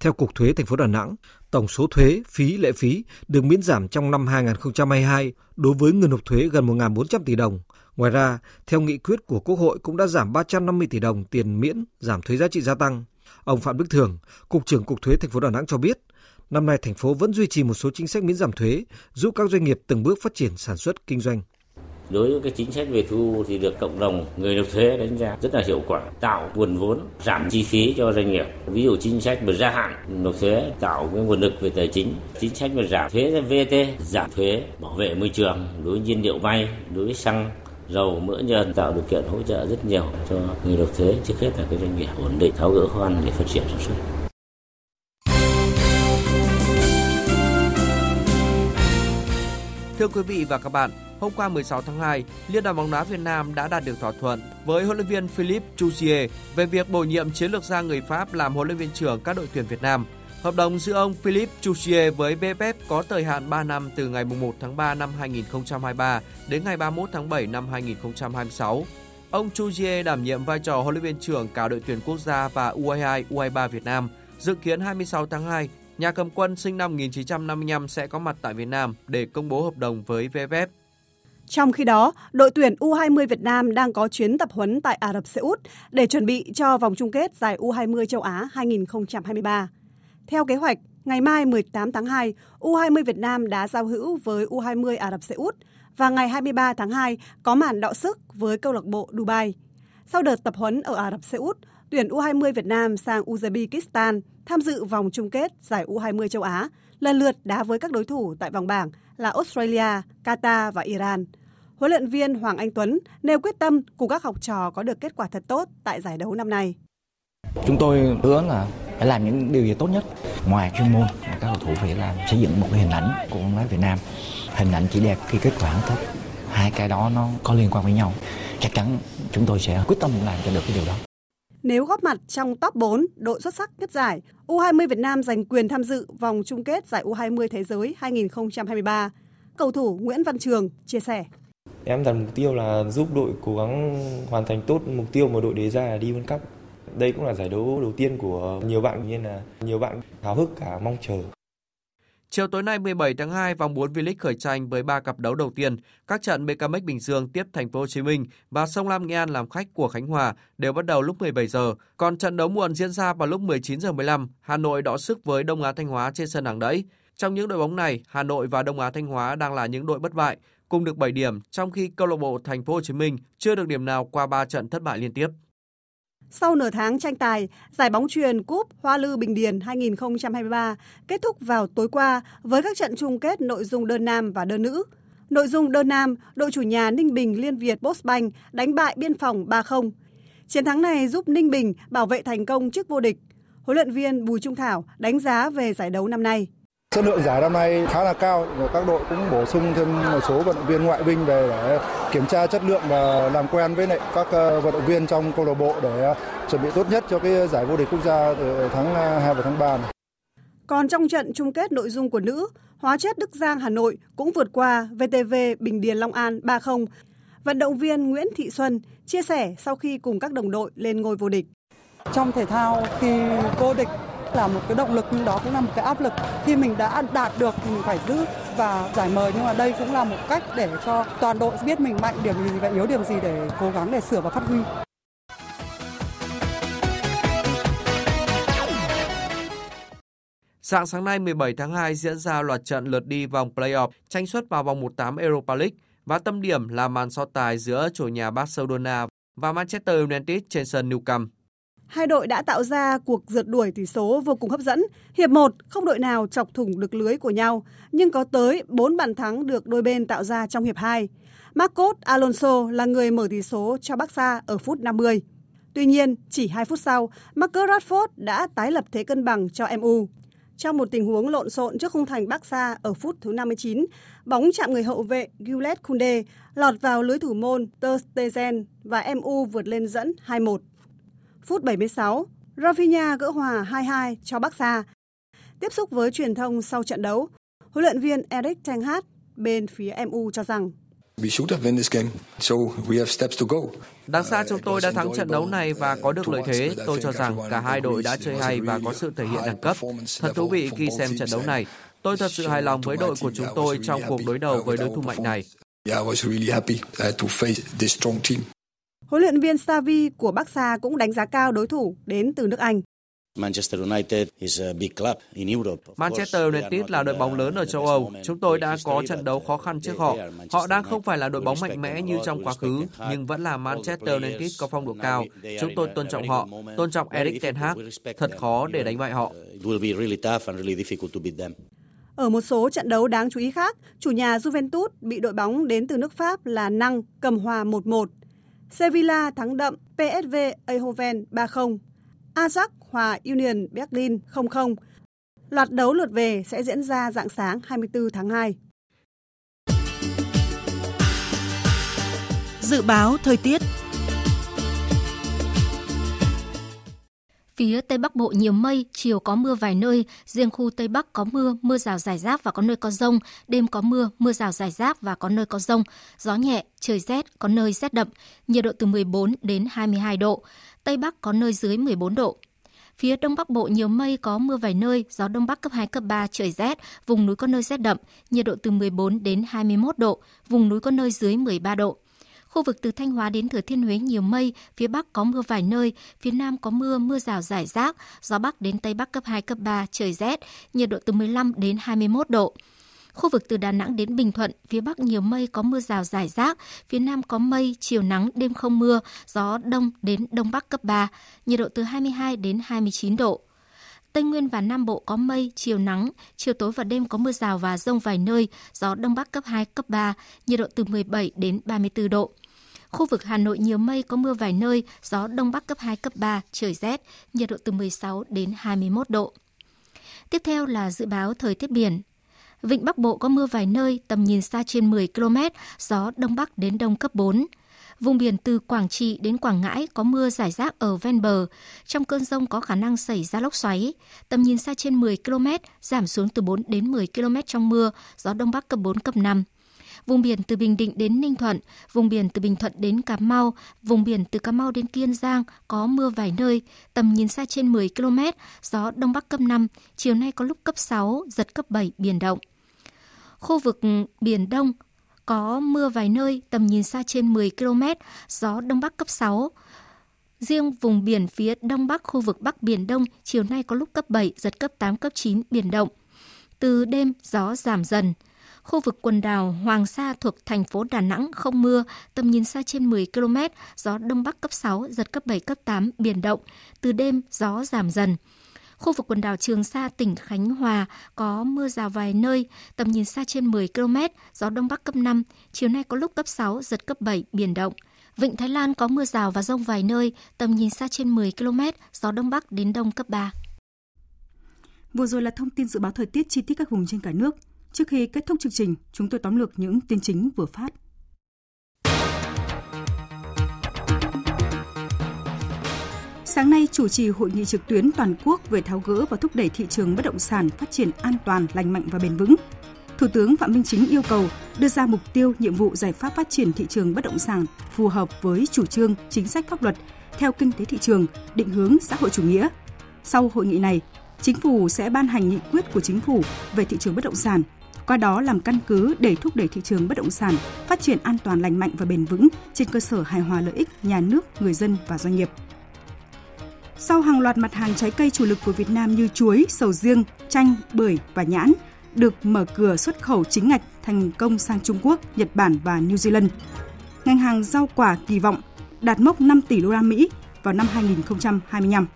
Theo Cục Thuế thành phố Đà Nẵng, tổng số thuế, phí, lệ phí được miễn giảm trong năm 2022 đối với người nộp thuế gần 1.400 tỷ đồng. Ngoài ra, theo nghị quyết của Quốc hội cũng đã giảm 350 tỷ đồng tiền miễn giảm thuế giá trị gia tăng. Ông Phạm Đức Thường, Cục trưởng Cục Thuế thành phố Đà Nẵng cho biết, năm nay thành phố vẫn duy trì một số chính sách miễn giảm thuế, giúp các doanh nghiệp từng bước phát triển sản xuất kinh doanh. Đối với cái chính sách về thu thì được cộng đồng người nộp thuế đánh giá rất là hiệu quả, tạo nguồn vốn, giảm chi phí cho doanh nghiệp. Ví dụ chính sách về gia hạn nộp thuế tạo cái nguồn lực về tài chính, chính sách về giảm thuế VAT, giảm thuế bảo vệ môi trường đối với nhiên liệu bay, đối với xăng dầu mỡ nhờn tạo điều kiện hỗ trợ rất nhiều cho người nộp thuế trước hết là cái doanh nghiệp ổn định tháo gỡ khó khăn để phát triển sản xuất. Thưa quý vị và các bạn, hôm qua 16 tháng 2, Liên đoàn bóng đá Việt Nam đã đạt được thỏa thuận với huấn luyện viên Philippe Jouzier về việc bổ nhiệm chiến lược gia người Pháp làm huấn luyện viên trưởng các đội tuyển Việt Nam. Hợp đồng giữa ông Philippe Chuchier với BFF có thời hạn 3 năm từ ngày 1 tháng 3 năm 2023 đến ngày 31 tháng 7 năm 2026. Ông Chuchier đảm nhiệm vai trò huấn luyện viên trưởng cả đội tuyển quốc gia và U22, U23 Việt Nam. Dự kiến 26 tháng 2, nhà cầm quân sinh năm 1955 sẽ có mặt tại Việt Nam để công bố hợp đồng với VFF. Trong khi đó, đội tuyển U20 Việt Nam đang có chuyến tập huấn tại Ả Rập Xê Út để chuẩn bị cho vòng chung kết giải U20 châu Á 2023. Theo kế hoạch, ngày mai 18 tháng 2, U20 Việt Nam đã giao hữu với U20 Ả Rập Xê Út và ngày 23 tháng 2 có màn đọ sức với câu lạc bộ Dubai. Sau đợt tập huấn ở Ả Rập Xê Út, tuyển U20 Việt Nam sang Uzbekistan tham dự vòng chung kết giải U20 châu Á, lần lượt đá với các đối thủ tại vòng bảng là Australia, Qatar và Iran. Huấn luyện viên Hoàng Anh Tuấn nêu quyết tâm cùng các học trò có được kết quả thật tốt tại giải đấu năm nay. Chúng tôi hứa là phải làm những điều gì tốt nhất. Ngoài chuyên môn, các cầu thủ phải làm xây dựng một cái hình ảnh của bóng đá Việt Nam. Hình ảnh chỉ đẹp khi kết quả tốt. Hai cái đó nó có liên quan với nhau. Chắc chắn chúng tôi sẽ quyết tâm làm cho được cái điều đó. Nếu góp mặt trong top 4 đội xuất sắc nhất giải, U20 Việt Nam giành quyền tham dự vòng chung kết giải U20 Thế giới 2023. Cầu thủ Nguyễn Văn Trường chia sẻ. Em đặt mục tiêu là giúp đội cố gắng hoàn thành tốt mục tiêu mà đội đề ra là đi World Cup. Đây cũng là giải đấu đầu tiên của nhiều bạn nên là nhiều bạn háo hức cả mong chờ. Chiều tối nay 17 tháng 2, vòng 4 V-League khởi tranh với 3 cặp đấu đầu tiên. Các trận BKMX Bình Dương tiếp Thành phố Hồ Chí Minh và Sông Lam Nghệ An làm khách của Khánh Hòa đều bắt đầu lúc 17 giờ. Còn trận đấu muộn diễn ra vào lúc 19 giờ 15, Hà Nội đọ sức với Đông Á Thanh Hóa trên sân Hàng Đẫy. Trong những đội bóng này, Hà Nội và Đông Á Thanh Hóa đang là những đội bất bại, cùng được 7 điểm, trong khi câu lạc bộ Thành phố Hồ Chí Minh chưa được điểm nào qua 3 trận thất bại liên tiếp. Sau nửa tháng tranh tài, giải bóng truyền Cúp Hoa Lư Bình Điền 2023 kết thúc vào tối qua với các trận chung kết nội dung đơn nam và đơn nữ. Nội dung đơn nam, đội chủ nhà Ninh Bình Liên Việt Postbank đánh bại Biên phòng 3-0. Chiến thắng này giúp Ninh Bình bảo vệ thành công chức vô địch. Huấn luyện viên Bùi Trung Thảo đánh giá về giải đấu năm nay. Chất lượng giải năm nay khá là cao và các đội cũng bổ sung thêm một số vận động viên ngoại binh về để kiểm tra chất lượng và làm quen với lại các vận động viên trong câu lạc bộ để chuẩn bị tốt nhất cho cái giải vô địch quốc gia từ tháng 2 và tháng 3 này. Còn trong trận chung kết nội dung của nữ, Hóa chất Đức Giang Hà Nội cũng vượt qua VTV Bình Điền Long An 3-0. Vận động viên Nguyễn Thị Xuân chia sẻ sau khi cùng các đồng đội lên ngôi vô địch. Trong thể thao khi vô địch là một cái động lực, nhưng đó cũng là một cái áp lực khi mình đã đạt được thì mình phải giữ và giải mời, nhưng mà đây cũng là một cách để cho toàn đội biết mình mạnh điểm gì và yếu điểm gì để cố gắng để sửa và phát huy. Sáng sáng nay 17 tháng 2 diễn ra loạt trận lượt đi vòng playoff tranh suất vào vòng 1/8 Europa League và tâm điểm là màn so tài giữa chủ nhà Barcelona và Manchester United trên sân Nou Camp. Hai đội đã tạo ra cuộc rượt đuổi tỷ số vô cùng hấp dẫn. Hiệp 1, không đội nào chọc thủng được lưới của nhau, nhưng có tới 4 bàn thắng được đôi bên tạo ra trong hiệp 2. Marcos Alonso là người mở tỷ số cho Barca ở phút 50. Tuy nhiên, chỉ 2 phút sau, Marcus Rashford đã tái lập thế cân bằng cho MU. Trong một tình huống lộn xộn trước khung thành Barca ở phút thứ 59, bóng chạm người hậu vệ Gillette Koundé lọt vào lưới thủ môn Ter Stegen và MU vượt lên dẫn 2-1. Phút 76, Rafinha gỡ hòa 2-2 cho Barca. Tiếp xúc với truyền thông sau trận đấu, huấn luyện viên Eric Ten Hag bên phía MU cho rằng Đáng ra chúng tôi đã thắng trận đấu này và có được lợi thế. Tôi cho rằng cả hai đội đã chơi hay và có sự thể hiện đẳng cấp. Thật thú vị khi xem trận đấu này. Tôi thật sự hài lòng với đội của chúng tôi trong cuộc đối đầu với đối thủ mạnh này. Huấn luyện viên Xavi của Barca cũng đánh giá cao đối thủ đến từ nước Anh. Manchester United is a big club in Europe. Manchester United là đội bóng lớn ở châu Âu. Chúng tôi đã có trận đấu khó khăn trước họ. Họ đang không phải là đội bóng mạnh mẽ như trong quá khứ, nhưng vẫn là Manchester United có phong độ cao. Chúng tôi tôn trọng họ, tôn trọng Erik ten Hag. Thật khó để đánh bại họ. Ở một số trận đấu đáng chú ý khác, chủ nhà Juventus bị đội bóng đến từ nước Pháp là Năng cầm hòa 1-1. Sevilla thắng đậm PSV Eindhoven 3-0. Ajax hòa Union Berlin 0-0. Loạt đấu lượt về sẽ diễn ra dạng sáng 24 tháng 2. Dự báo thời tiết Phía Tây Bắc Bộ nhiều mây, chiều có mưa vài nơi, riêng khu Tây Bắc có mưa, mưa rào rải rác và có nơi có rông, đêm có mưa, mưa rào rải rác và có nơi có rông, gió nhẹ, trời rét, có nơi rét đậm, nhiệt độ từ 14 đến 22 độ, Tây Bắc có nơi dưới 14 độ. Phía Đông Bắc Bộ nhiều mây có mưa vài nơi, gió Đông Bắc cấp 2, cấp 3, trời rét, vùng núi có nơi rét đậm, nhiệt độ từ 14 đến 21 độ, vùng núi có nơi dưới 13 độ. Khu vực từ Thanh Hóa đến Thừa Thiên Huế nhiều mây, phía Bắc có mưa vài nơi, phía Nam có mưa, mưa rào rải rác, gió Bắc đến Tây Bắc cấp 2, cấp 3, trời rét, nhiệt độ từ 15 đến 21 độ. Khu vực từ Đà Nẵng đến Bình Thuận, phía Bắc nhiều mây có mưa rào rải rác, phía Nam có mây, chiều nắng, đêm không mưa, gió Đông đến Đông Bắc cấp 3, nhiệt độ từ 22 đến 29 độ. Tây Nguyên và Nam Bộ có mây, chiều nắng, chiều tối và đêm có mưa rào và rông vài nơi, gió Đông Bắc cấp 2, cấp 3, nhiệt độ từ 17 đến 34 độ. Khu vực Hà Nội nhiều mây có mưa vài nơi, gió Đông Bắc cấp 2, cấp 3, trời rét, nhiệt độ từ 16 đến 21 độ. Tiếp theo là dự báo thời tiết biển. Vịnh Bắc Bộ có mưa vài nơi, tầm nhìn xa trên 10 km, gió Đông Bắc đến Đông cấp 4. Vùng biển từ Quảng Trị đến Quảng Ngãi có mưa rải rác ở ven bờ. Trong cơn rông có khả năng xảy ra lốc xoáy. Tầm nhìn xa trên 10 km, giảm xuống từ 4 đến 10 km trong mưa, gió Đông Bắc cấp 4, cấp 5 vùng biển từ Bình Định đến Ninh Thuận, vùng biển từ Bình Thuận đến Cà Mau, vùng biển từ Cà Mau đến Kiên Giang có mưa vài nơi, tầm nhìn xa trên 10 km, gió Đông Bắc cấp 5, chiều nay có lúc cấp 6, giật cấp 7, biển động. Khu vực Biển Đông có mưa vài nơi, tầm nhìn xa trên 10 km, gió Đông Bắc cấp 6. Riêng vùng biển phía Đông Bắc khu vực Bắc Biển Đông, chiều nay có lúc cấp 7, giật cấp 8, cấp 9, biển động. Từ đêm, gió giảm dần. Khu vực quần đảo Hoàng Sa thuộc thành phố Đà Nẵng không mưa, tầm nhìn xa trên 10 km, gió Đông Bắc cấp 6, giật cấp 7, cấp 8, biển động. Từ đêm, gió giảm dần. Khu vực quần đảo Trường Sa, tỉnh Khánh Hòa có mưa rào vài nơi, tầm nhìn xa trên 10 km, gió Đông Bắc cấp 5, chiều nay có lúc cấp 6, giật cấp 7, biển động. Vịnh Thái Lan có mưa rào và rông vài nơi, tầm nhìn xa trên 10 km, gió Đông Bắc đến Đông cấp 3. Vừa rồi là thông tin dự báo thời tiết chi tiết các vùng trên cả nước. Trước khi kết thúc chương trình, chúng tôi tóm lược những tin chính vừa phát. Sáng nay chủ trì hội nghị trực tuyến toàn quốc về tháo gỡ và thúc đẩy thị trường bất động sản phát triển an toàn, lành mạnh và bền vững. Thủ tướng Phạm Minh Chính yêu cầu đưa ra mục tiêu, nhiệm vụ giải pháp phát triển thị trường bất động sản phù hợp với chủ trương, chính sách pháp luật theo kinh tế thị trường, định hướng xã hội chủ nghĩa. Sau hội nghị này, Chính phủ sẽ ban hành nghị quyết của chính phủ về thị trường bất động sản, qua đó làm căn cứ để thúc đẩy thị trường bất động sản phát triển an toàn lành mạnh và bền vững trên cơ sở hài hòa lợi ích nhà nước, người dân và doanh nghiệp. Sau hàng loạt mặt hàng trái cây chủ lực của Việt Nam như chuối, sầu riêng, chanh, bưởi và nhãn được mở cửa xuất khẩu chính ngạch thành công sang Trung Quốc, Nhật Bản và New Zealand. Ngành hàng rau quả kỳ vọng đạt mốc 5 tỷ đô la Mỹ vào năm 2025.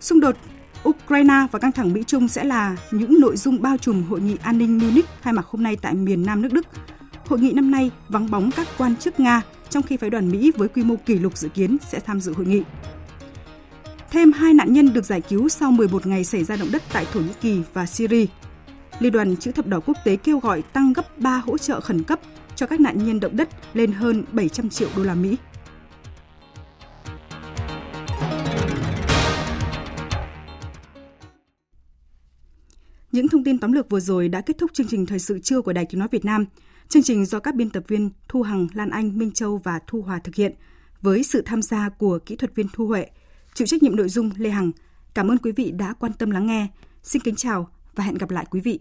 Xung đột Ukraine và căng thẳng Mỹ Trung sẽ là những nội dung bao trùm hội nghị an ninh Munich khai mạc hôm nay tại miền Nam nước Đức. Hội nghị năm nay vắng bóng các quan chức Nga, trong khi phái đoàn Mỹ với quy mô kỷ lục dự kiến sẽ tham dự hội nghị. Thêm hai nạn nhân được giải cứu sau 11 ngày xảy ra động đất tại Thổ Nhĩ Kỳ và Syria. Liên đoàn Chữ thập đỏ quốc tế kêu gọi tăng gấp 3 hỗ trợ khẩn cấp cho các nạn nhân động đất lên hơn 700 triệu đô la Mỹ. Những thông tin tóm lược vừa rồi đã kết thúc chương trình thời sự trưa của Đài Tiếng nói Việt Nam. Chương trình do các biên tập viên Thu Hằng, Lan Anh, Minh Châu và Thu Hòa thực hiện với sự tham gia của kỹ thuật viên Thu Huệ, chịu trách nhiệm nội dung Lê Hằng. Cảm ơn quý vị đã quan tâm lắng nghe. Xin kính chào và hẹn gặp lại quý vị.